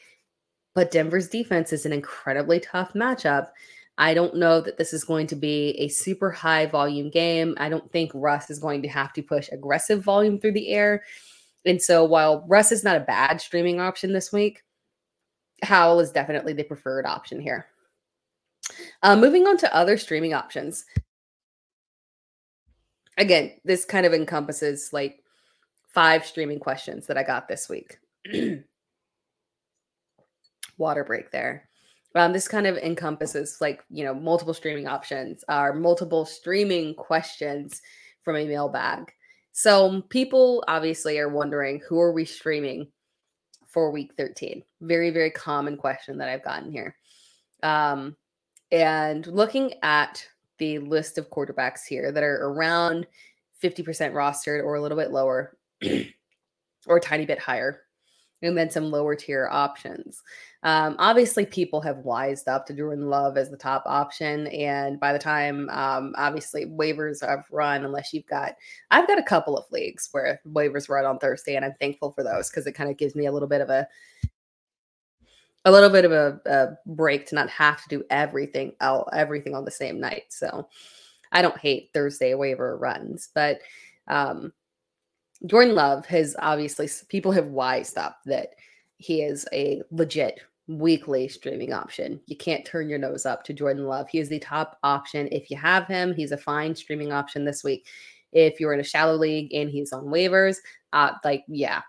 But Denver's defense is an incredibly tough matchup. I don't know that this is going to be a super high volume game. I don't think Russ is going to have to push aggressive volume through the air. And so while Russ is not a bad streaming option this week, Howell is definitely the preferred option here. Uh, moving on to other streaming options. Again, this kind of encompasses like five streaming questions that I got this week. Water break there. Um, this kind of encompasses like you know multiple streaming options or multiple streaming questions from a mailbag. So people obviously are wondering who are we streaming for week 13? Very very common question that I've gotten here. Um, and looking at the list of quarterbacks here that are around 50% rostered or a little bit lower or a tiny bit higher and then some lower tier options. Um, obviously, people have wised up to Jordan Love as the top option, and by the time, um, obviously, waivers have run. Unless you've got, I've got a couple of leagues where waivers run on Thursday, and I'm thankful for those because it kind of gives me a little bit of a, a little bit of a, a break to not have to do everything, out, everything on the same night. So, I don't hate Thursday waiver runs, but um, Jordan Love has obviously people have wised up that he is a legit weekly streaming option. You can't turn your nose up to Jordan Love. He is the top option if you have him. He's a fine streaming option this week. If you're in a shallow league and he's on waivers, uh, like yeah,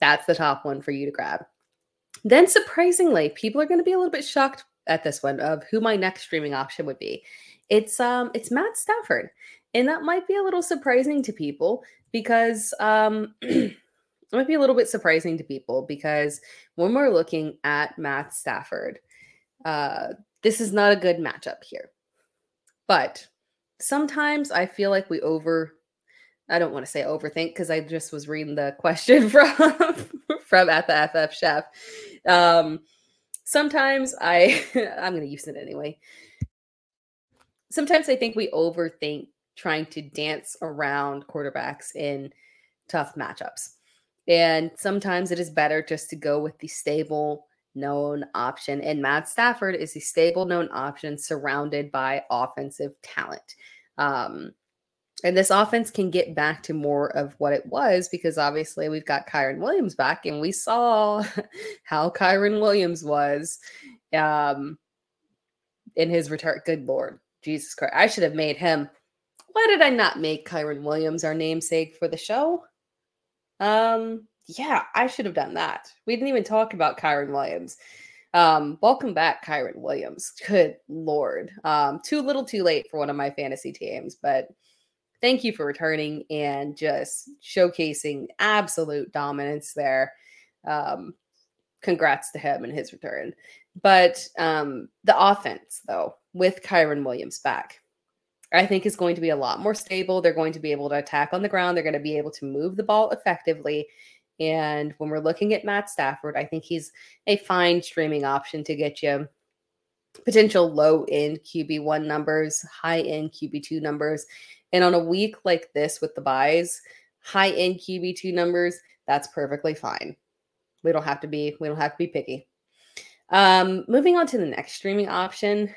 that's the top one for you to grab. Then surprisingly, people are going to be a little bit shocked at this one of who my next streaming option would be. It's um it's Matt Stafford. And that might be a little surprising to people because um, it might be a little bit surprising to people because when we're looking at Matt Stafford, uh, this is not a good matchup here. But sometimes I feel like we over I don't want to say overthink because I just was reading the question from from at the FF chef. Um, sometimes I I'm going to use it anyway. Sometimes I think we overthink trying to dance around quarterbacks in tough matchups. And sometimes it is better just to go with the stable, known option. And Matt Stafford is the stable, known option surrounded by offensive talent. Um, and this offense can get back to more of what it was because obviously we've got Kyren Williams back, and we saw how Kyren Williams was um, in his return. Good Lord, Jesus Christ. I should have made him why did I not make Kyren Williams our namesake for the show? Um, yeah, I should have done that. We didn't even talk about Kyren Williams. Um, welcome back, Kyren Williams. Good lord. Um, too little too late for one of my fantasy teams, but thank you for returning and just showcasing absolute dominance there. Um, congrats to him and his return. But um, the offense, though, with Kyren Williams back, I think is going to be a lot more stable. They're going to be able to attack on the ground. They're going to be able to move the ball effectively. And when we're looking at Matt Stafford, I think he's a fine streaming option to get you potential low end QB1 numbers, high end QB2 numbers. And on a week like this with the buys, high end QB2 numbers, that's perfectly fine. We don't have to be we don't have to be picky. Um, moving on to the next streaming option.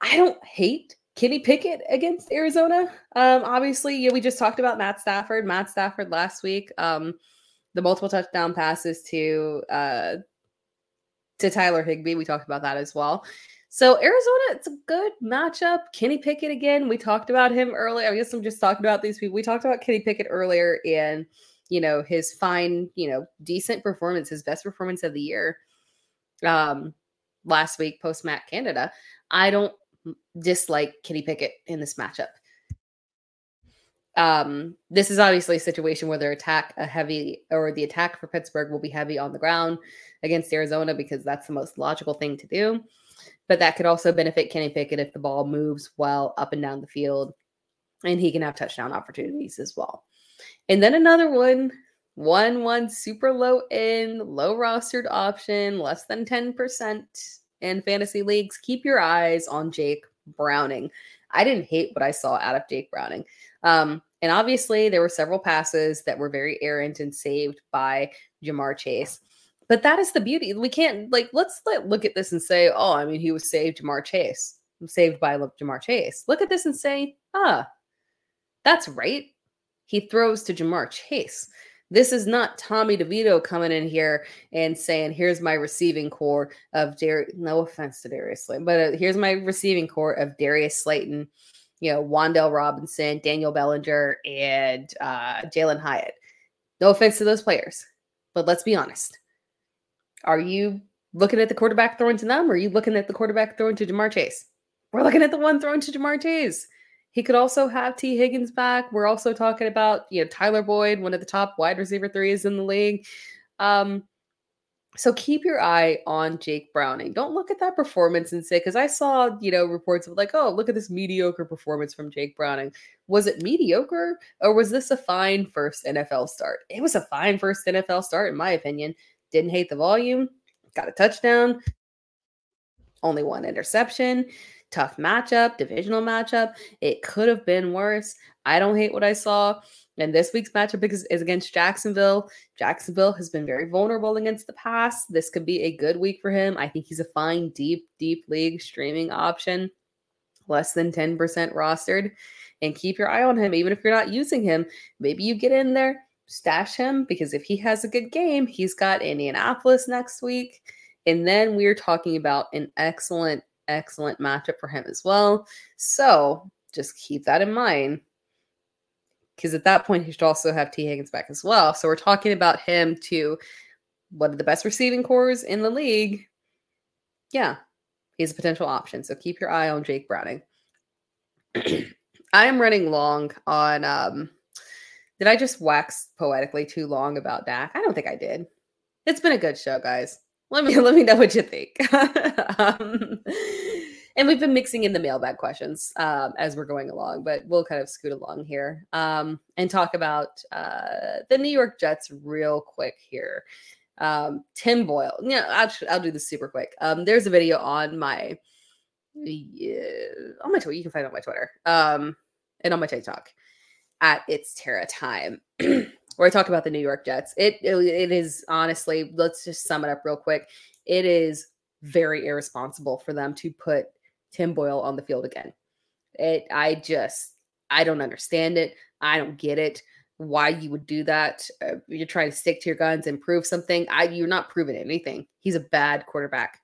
I don't hate Kenny Pickett against Arizona. Um, obviously, yeah, we just talked about Matt Stafford. Matt Stafford last week. Um, the multiple touchdown passes to uh to Tyler Higbee. We talked about that as well. So Arizona, it's a good matchup. Kenny Pickett again. We talked about him earlier. I guess I'm just talking about these people. We talked about Kenny Pickett earlier and you know his fine, you know, decent performance, his best performance of the year. Um, last week post Matt Canada. I don't dislike Kenny Pickett in this matchup. Um, this is obviously a situation where their attack a heavy or the attack for Pittsburgh will be heavy on the ground against Arizona because that's the most logical thing to do. But that could also benefit Kenny Pickett if the ball moves well up and down the field and he can have touchdown opportunities as well. And then another one, one one super low end, low rostered option, less than 10% in fantasy leagues. Keep your eyes on Jake Browning. I didn't hate what I saw out of Jake Browning. Um, and obviously, there were several passes that were very errant and saved by Ja'Marr Chase. But that is the beauty. We can't like let's let, look at this and say, oh, I mean, he was saved Ja'Marr Chase, saved by Ja'Marr Chase. Look at this and say, ah, that's right. He throws to Ja'Marr Chase. This is not Tommy DeVito coming in here and saying, "Here's my receiving corps of Darius." No offense to Darius Slayton, but uh, here's my receiving corps of Darius Slayton, you know, Wan'Dale Robinson, Daniel Bellinger, and uh, Jalin Hyatt. No offense to those players, but let's be honest. Are you looking at the quarterback throwing to them, or are you looking at the quarterback throwing to Ja'Marr Chase? We're looking at the one throwing to Ja'Marr Chase. He could also have Tee Higgins back. We're also talking about, you know, Tyler Boyd, one of the top wide receiver threes in the league. Um, so keep your eye on Jake Browning. Don't look at that performance and say, because I saw, you know, reports of like, oh, look at this mediocre performance from Jake Browning. Was it mediocre or was this a fine first NFL start? It was a fine first NFL start, in my opinion. Didn't hate the volume, got a touchdown, only one interception tough matchup, divisional matchup. It could have been worse. I don't hate what I saw. And this week's matchup is, is, against Jacksonville. Jacksonville has been very vulnerable against the pass. This could be a good week for him. I think he's a fine, deep, deep league streaming option, less than 10% rostered. And keep your eye on him, even if you're not using him. Maybe you get in there, stash him, because if he has a good game, he's got Indianapolis next week. And then we're talking about an excellent excellent matchup for him as well. So just keep that in mind. Because at that point, he should also have Tee Higgins back as well. So we're talking about him to one of the best receiving corps in the league. Yeah, he's a potential option. So keep your eye on Jake Browning. I am running long on um did I just wax poetically too long about Dak? I don't think I did. It's been a good show, guys let me let me know what you think. um, and we've been mixing in the mailbag questions um, as we're going along, but we'll kind of scoot along here um, and talk about uh, the New York Jets real quick here. Um, Tim Boyle, yeah, I'll, I'll do this super quick. Um, there's a video on my on my Twitter. You can find it on my Twitter um, and on my TikTok at It's Tera Time. where I talk about the New York Jets. It, it, it is honestly, let's just sum it up real quick. It is very irresponsible for them to put Tim Boyle on the field again. It I just I don't understand it. I don't get it. Why you would do that? Uh, you're trying to stick to your guns and prove something. I you're not proving anything. He's a bad quarterback,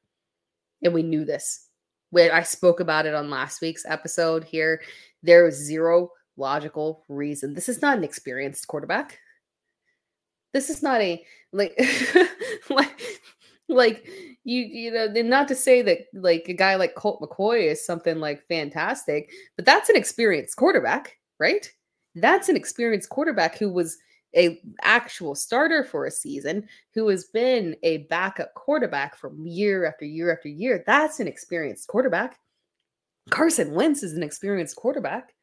and we knew this. When I spoke about it on last week's episode here, there was zero logical reason. This is not an experienced quarterback. This is not a like like like you you know not to say that like a guy like colt mccoy is something like fantastic but that's an experienced quarterback right that's an experienced quarterback who was a actual starter for a season who has been a backup quarterback from year after year after year that's an experienced quarterback carson wentz is an experienced quarterback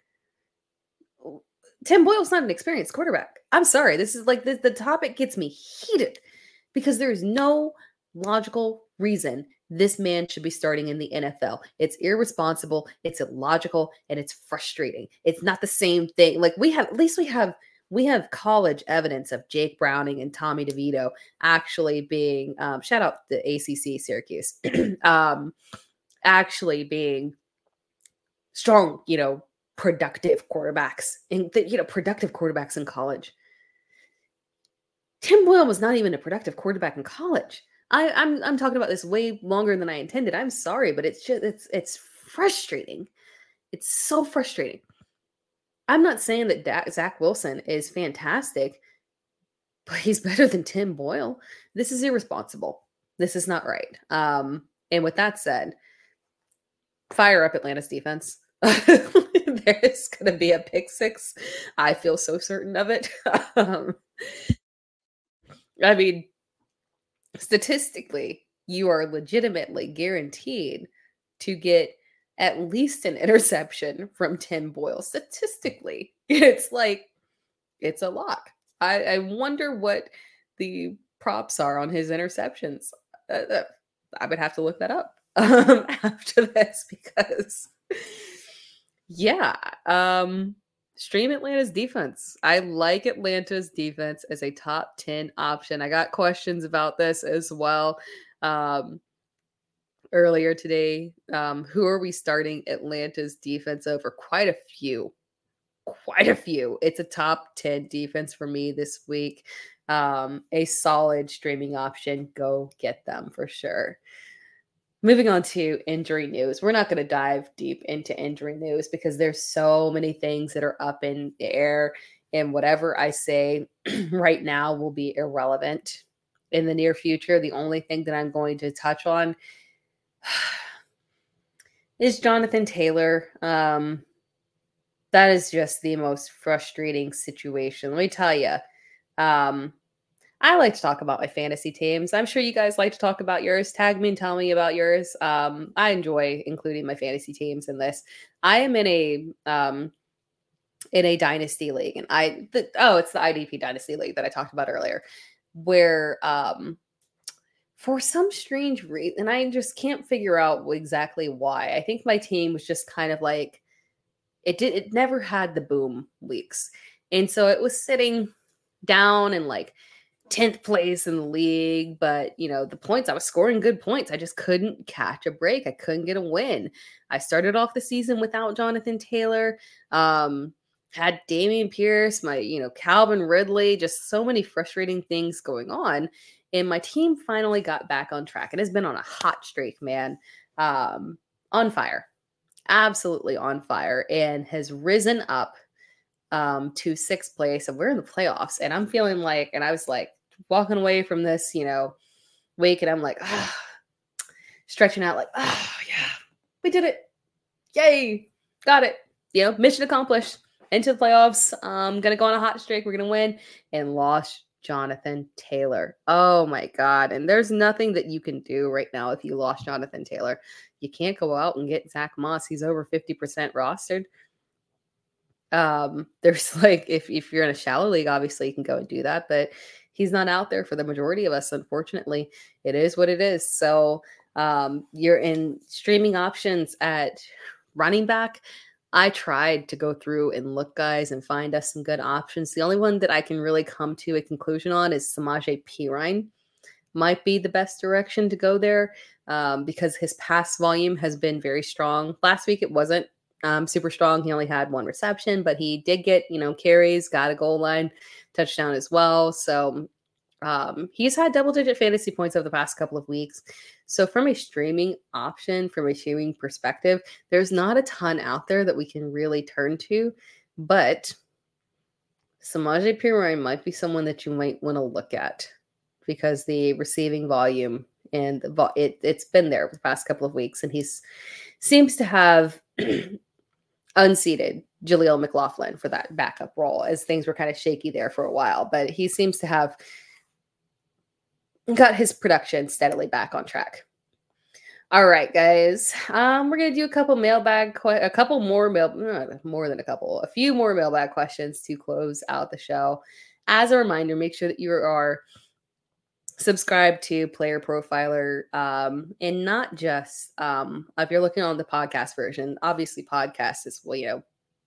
tim boyle's not an experienced quarterback i'm sorry this is like this, the topic gets me heated because there is no logical reason this man should be starting in the NFL. It's irresponsible, it's illogical, and it's frustrating. It's not the same thing. Like we have, at least we have we have college evidence of Jake Browning and Tommy DeVito actually being um, shout out the ACC Syracuse, um, actually being strong, you know, productive quarterbacks and you know productive quarterbacks in college. Tim Boyle was not even a productive quarterback in college. I, I'm I'm talking about this way longer than I intended. I'm sorry, but it's just it's it's frustrating. It's so frustrating. I'm not saying that Zach Wilson is fantastic, but he's better than Tim Boyle. This is irresponsible. This is not right. Um, and with that said, fire up Atlanta's defense. There's going to be a pick six. I feel so certain of it. um, I mean, statistically, you are legitimately guaranteed to get at least an interception from Tim Boyle. Statistically, it's like it's a lock. I, I wonder what the props are on his interceptions. Uh, uh, I would have to look that up um, after this because, yeah, um, stream Atlanta's defense. I like Atlanta's defense as a top 10 option. I got questions about this as well um, earlier today. Um, who are we starting Atlanta's defense over? Quite a few. Quite a few. It's a top 10 defense for me this week. Um, a solid streaming option. Go get them for sure. Moving on to injury news. We're not going to dive deep into injury news because there's so many things that are up in the air and whatever I say right now will be irrelevant in the near future. The only thing that I'm going to touch on is Jonathan Taylor. Um, that is just the most frustrating situation. Let me tell you. Um, I like to talk about my fantasy teams. I'm sure you guys like to talk about yours. Tag me and tell me about yours. Um, I enjoy including my fantasy teams in this. I am in a um, in a dynasty league, and I the, oh, it's the IDP dynasty league that I talked about earlier, where um, for some strange reason, and I just can't figure out exactly why. I think my team was just kind of like it did. It never had the boom weeks, and so it was sitting down and like 10th place in the league, but you know, the points I was scoring good points. I just couldn't catch a break. I couldn't get a win. I started off the season without Jonathan Taylor. Um, had Dameon Pierce, my, you know, Calvin Ridley, just so many frustrating things going on. And my team finally got back on track. It has been on a hot streak, man. Um, on fire. Absolutely on fire and has risen up um, to sixth place and we're in the playoffs. And I'm feeling like, and I was like walking away from this, you know, week, and I'm like, ah, stretching out, like, oh, yeah, we did it. Yay, got it. You know, mission accomplished. Into the playoffs. I'm gonna go on a hot streak. We're gonna win and lost Jonathan Taylor. Oh my God. And there's nothing that you can do right now if you lost Jonathan Taylor. You can't go out and get Zach Moss. He's over 50% rostered. Um, there's like if if you're in a shallow league, obviously you can go and do that, but he's not out there for the majority of us. Unfortunately, it is what it is. So um, you're in streaming options at running back. I tried to go through and look, guys, and find us some good options. The only one that I can really come to a conclusion on is Samaje Perine. Might be the best direction to go there um, because his pass volume has been very strong. Last week it wasn't um, super strong. He only had one reception, but he did get, you know, carries, got a goal line touchdown as well. So um, he's had double digit fantasy points over the past couple of weeks. So, from a streaming option, from a streaming perspective, there's not a ton out there that we can really turn to. But Samaje Perine might be someone that you might want to look at because the receiving volume and the, it it's been there for the past couple of weeks, and he's seems to have unseated Jaleel McLaughlin for that backup role as things were kind of shaky there for a while, but he seems to have got his production steadily back on track. All right, guys. Um, we're gonna do a couple mailbag, que- a couple more mail, uh, more than a couple, a few more mailbag questions to close out the show. As a reminder, make sure that you are subscribed to Player Profiler, um, and not just um, if you're looking on the podcast version. Obviously, podcast is well, you know,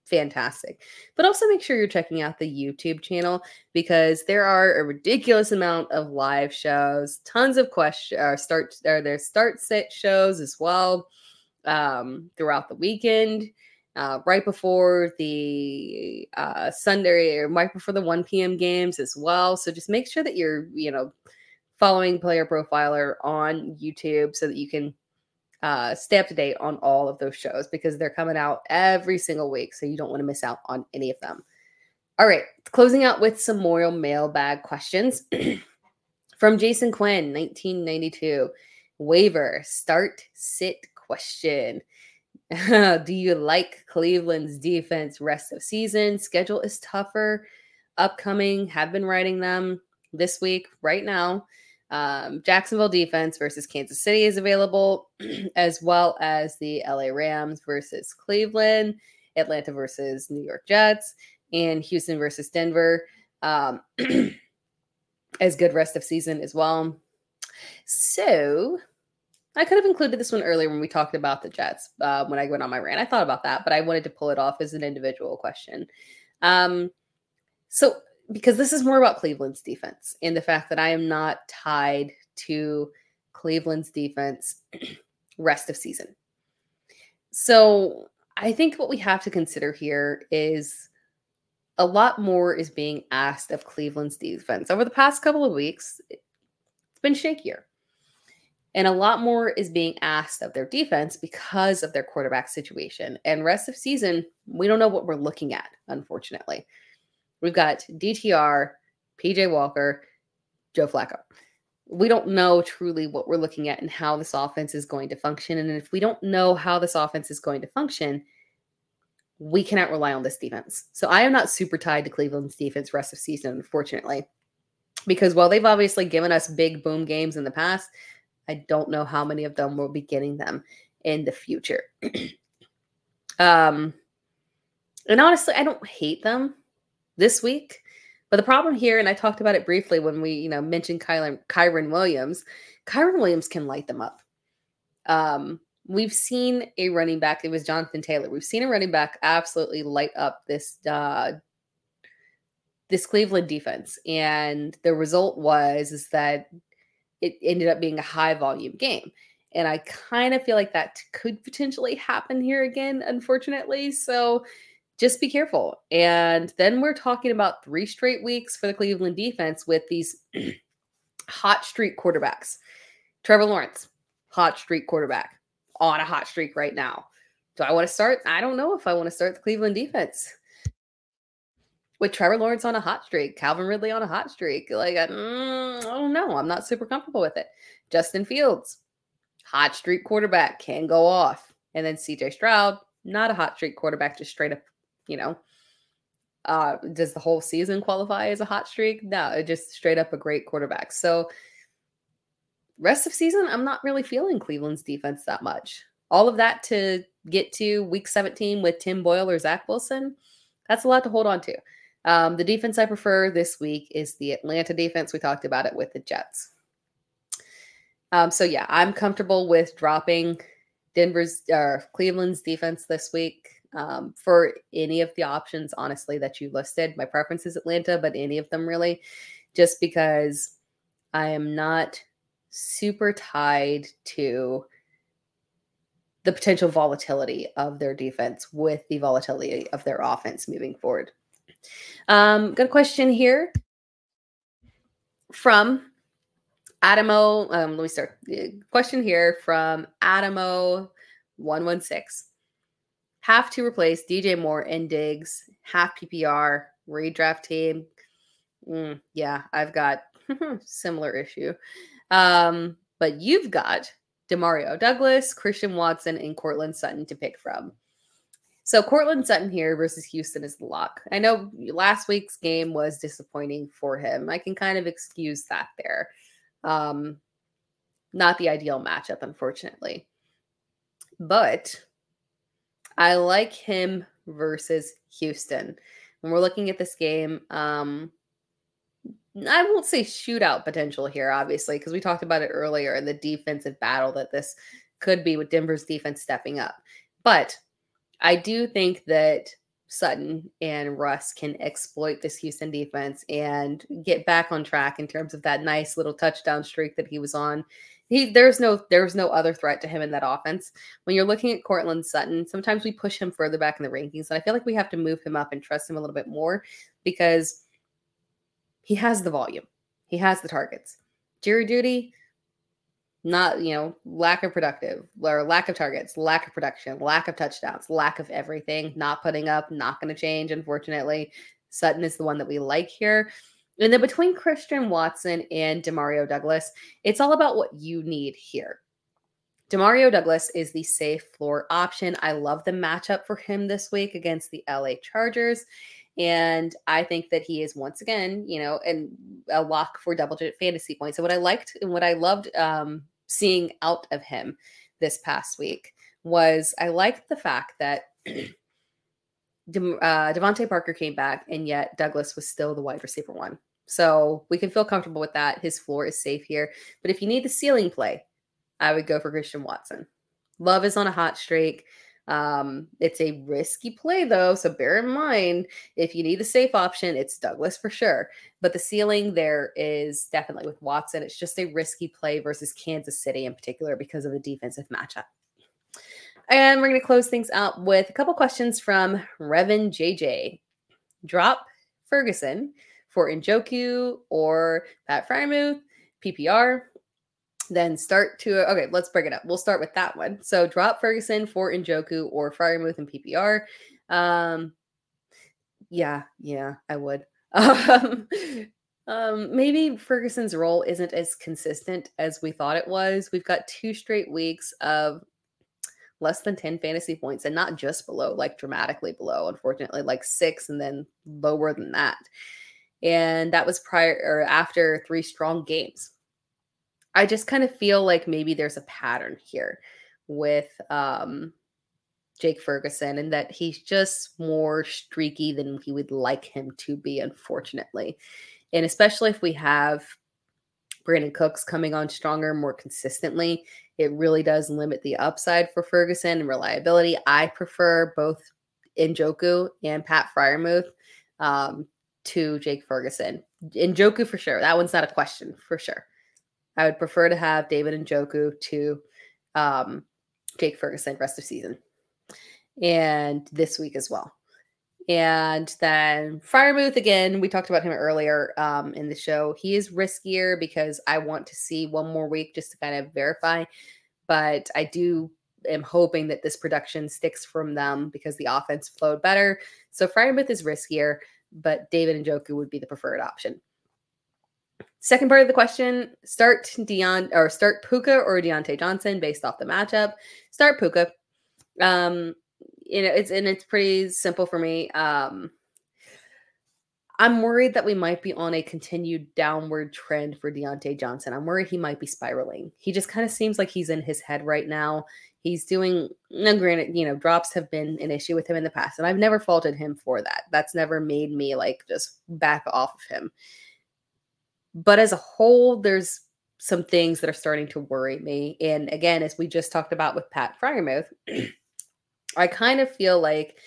fantastic. But also make sure you're checking out the YouTube channel because there are a ridiculous amount of live shows, tons of question or uh, start or there's start set shows as well um, throughout the weekend. Uh, right before the uh, Sunday or right before the 1 p.m. games as well. So just make sure that you're, you know, following Player Profiler on YouTube so that you can uh, stay up to date on all of those shows because they're coming out every single week. So you don't want to miss out on any of them. All right, closing out with some more mailbag questions from Jason Quinn, 1992. Waiver, start, sit question. Do you like Cleveland's defense rest of season? Schedule is tougher. Upcoming, have been writing them this week, right now. Um, Jacksonville defense versus Kansas City is available, as well as the LA Rams versus Cleveland, Atlanta versus New York Jets, and Houston versus Denver. Um, as good rest of season as well. So I could have included this one earlier when we talked about the Jets uh, when I went on my rant. I thought about that, but I wanted to pull it off as an individual question. Um, so because this is more about Cleveland's defense and the fact that I am not tied to Cleveland's defense rest of season. So I think what we have to consider here is a lot more is being asked of Cleveland's defense. Over the past couple of weeks, it's been shakier. And a lot more is being asked of their defense because of their quarterback situation. And rest of season, we don't know what we're looking at, unfortunately. We've got DTR, PJ Walker, Joe Flacco. We don't know truly what we're looking at and how this offense is going to function. And if we don't know how this offense is going to function, we cannot rely on this defense. So I am not super tied to Cleveland's defense rest of season, unfortunately, because while they've obviously given us big boom games in the past, I don't know how many of them will be getting them in the future. um, and honestly, I don't hate them this week. But the problem here, and I talked about it briefly when we, you know, mentioned Kylan, Kyren Williams. Kyren Williams can light them up. Um, we've seen a running back. It was Jonathan Taylor. We've seen a running back absolutely light up this uh, this Cleveland defense, and the result was is that it ended up being a high volume game. And I kind of feel like that could potentially happen here again, unfortunately. So just be careful. And then we're talking about three straight weeks for the Cleveland defense with these hot streak quarterbacks. Trevor Lawrence, hot streak quarterback, on a hot streak right now. Do I want to start? I don't know if I want to start the Cleveland defense with Trevor Lawrence on a hot streak, Calvin Ridley on a hot streak. Like, mm, I don't know. I'm not super comfortable with it. Justin Fields, hot streak quarterback, can go off. And then CJ Stroud, not a hot streak quarterback, just straight up you know, uh, does the whole season qualify as a hot streak? No, just straight up a great quarterback. So rest of season, I'm not really feeling Cleveland's defense that much. All of that to get to week 17 with Tim Boyle or Zach Wilson, that's a lot to hold on to. Um, the defense I prefer this week is the Atlanta defense. We talked about it with the Jets. Um, so yeah, I'm comfortable with dropping Denver's or Cleveland's defense this week um, for any of the options, honestly, that you listed. My preference is Atlanta, but any of them really, just because I am not super tied to the potential volatility of their defense with the volatility of their offense moving forward. Um, got a question here from Adamo. Um, let me start. Question here from Adamo116 have to replace DJ Moore and Diggs, half PPR, redraft team. Mm, yeah, I've got similar issue. Um, But you've got Demario Douglas, Christian Watson, and Courtland Sutton to pick from. So Courtland Sutton here versus Houston is the lock. I know last week's game was disappointing for him. I can kind of excuse that there. Um, not the ideal matchup, unfortunately. But I like him versus Houston. When we're looking at this game, um, I won't say shootout potential here, obviously, because we talked about it earlier in the defensive battle that this could be with Denver's defense stepping up. But I do think that Sutton and Russ can exploit this Houston defense and get back on track in terms of that nice little touchdown streak that he was on. He there's no there's no other threat to him in that offense. When you're looking at Courtland Sutton, sometimes we push him further back in the rankings, and I feel like we have to move him up and trust him a little bit more because he has the volume, he has the targets. Jerry Jeudy, not you know lack of productive or lack of targets lack of production lack of touchdowns lack of everything not putting up not going to change unfortunately sutton is the one that we like here and then between christian watson and demario douglas it's all about what you need here demario douglas is the safe floor option i love the matchup for him this week against the la chargers and I think that he is once again, you know, and a lock for double digit fantasy points. So what I liked and what I loved um, seeing out of him this past week was I liked the fact that De- uh, DeVante Parker came back, and yet Douglas was still the wide receiver one. So we can feel comfortable with that. His floor is safe here. But if you need the ceiling play, I would go for Christian Watson. Love is on a hot streak. Um, it's a risky play though, so bear in mind if you need the safe option, it's Douglas for sure. But the ceiling there is definitely with Watson. It's just a risky play versus Kansas City in particular because of the defensive matchup. And we're going to close things out with a couple questions from Revan JJ. Drop Ferguson for Njoku or Pat Freiermuth, PPR then start to okay let's break it up. We'll start with that one. So drop ferguson for njoku or freiermuth and ppr um yeah yeah i would. Um, um maybe ferguson's role isn't as consistent as we thought it was. We've got two straight weeks of less than 10 fantasy points and not just below like dramatically below unfortunately like six and then lower than that and that was prior or after three strong games I just kind of feel like maybe there's a pattern here with um, Jake Ferguson and that he's just more streaky than we would like him to be, unfortunately. And especially if we have Brandin Cooks coming on stronger, more consistently, it really does limit the upside for Ferguson and reliability. I prefer both Njoku and Pat Freiermuth um, to Jake Ferguson. Njoku for sure. That one's not a question for sure. I would prefer to have David Njoku to um, Jake Ferguson rest of season and this week as well. And then Freiermuth again, we talked about him earlier um, in the show. He is riskier because I want to see one more week just to kind of verify. But I do am hoping that this production sticks from them because the offense flowed better. So Freiermuth is riskier, but David Njoku would be the preferred option. Second part of the question: Start Deon or start Puka or Diontae Johnson based off the matchup. Start Puka. Um, you know, it's and it's pretty simple for me. Um, I'm worried that we might be on a continued downward trend for Diontae Johnson. I'm worried he might be spiraling. He just kind of seems like he's in his head right now. He's doing, now granted, you know, drops have been an issue with him in the past, and I've never faulted him for that. That's never made me like just back off of him. But as a whole, there's some things that are starting to worry me. And again, as we just talked about with Pat Freiermuth, I kind of feel like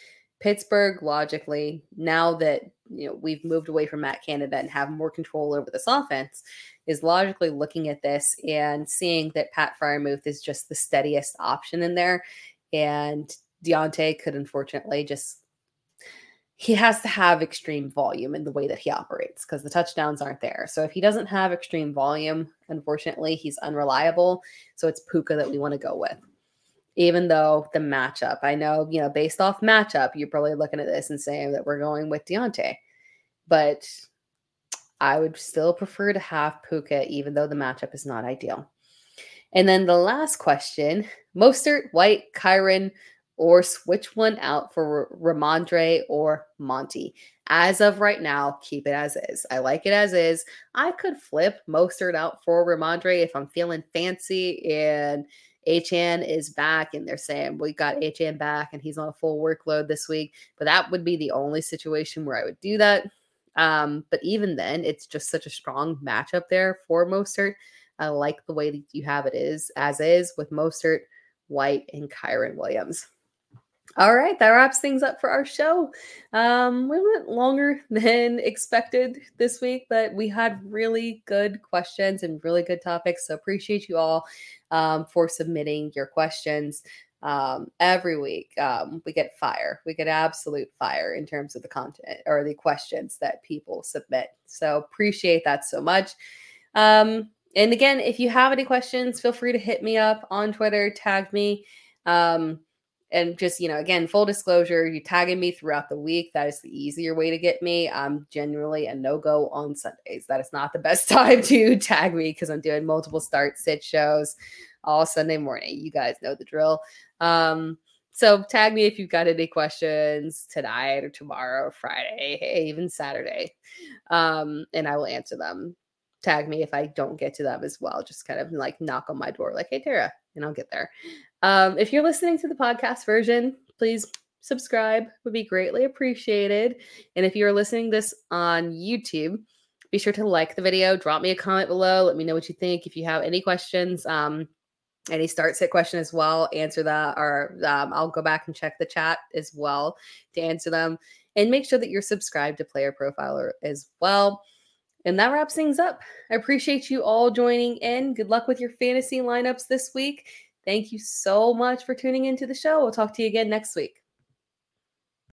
Pittsburgh logically, now that you know we've moved away from Matt Canada and have more control over this offense, is logically looking at this and seeing that Pat Freiermuth is just the steadiest option in there. And Diontae could unfortunately just he has to have extreme volume in the way that he operates because the touchdowns aren't there. So if he doesn't have extreme volume, unfortunately, he's unreliable. So it's Puka that we want to go with. Even though the matchup, I know, you know, based off matchup, you're probably looking at this and saying that we're going with Diontae. But I would still prefer to have Puka, even though the matchup is not ideal. And then the last question Mostert, White, Kyren, or switch one out for Rhamondre or Monty. As of right now, keep it as is. I like it as is. I could flip Mostert out for Rhamondre if I'm feeling fancy and Achane is back and they're saying we got Achane back and he's on a full workload this week. But that would be the only situation where I would do that. Um, but even then, it's just such a strong matchup there for Mostert. I like the way that you have it is as is with Mostert, White, and Kyren Williams. All right, that wraps things up for our show. Um, we went longer than expected this week, but we had really good questions and really good topics. So appreciate you all um, for submitting your questions. Um, every week, um, we get fire. We get absolute fire in terms of the content or the questions that people submit. So appreciate that so much. Um, and again, if you have any questions, feel free to hit me up on Twitter, tag me. Um, and just you know again full disclosure you tagging me throughout the week that is the easier way to get me. I'm generally a no-go on sundays. That is not the best time to tag me because i'm doing multiple start sit shows all sunday morning. You guys know the drill. Um so tag me if you've got any questions tonight or tomorrow or friday hey, even saturday. Um and i will answer them. Tag me if i don't get to them as well. Just kind of like knock on my door like hey tera and i'll get there um, if you're listening to the podcast version, please subscribe would be greatly appreciated. And if you're listening this on YouTube, be sure to like the video, drop me a comment below, let me know what you think. If you have any questions, um, any start sit question as well, answer that, or um, I'll go back and check the chat as well to answer them. And make sure that you're subscribed to Player Profiler as well. And that wraps things up. I appreciate you all joining in. Good luck with your fantasy lineups this week. Thank you so much for tuning into the show. We'll talk to you again next week.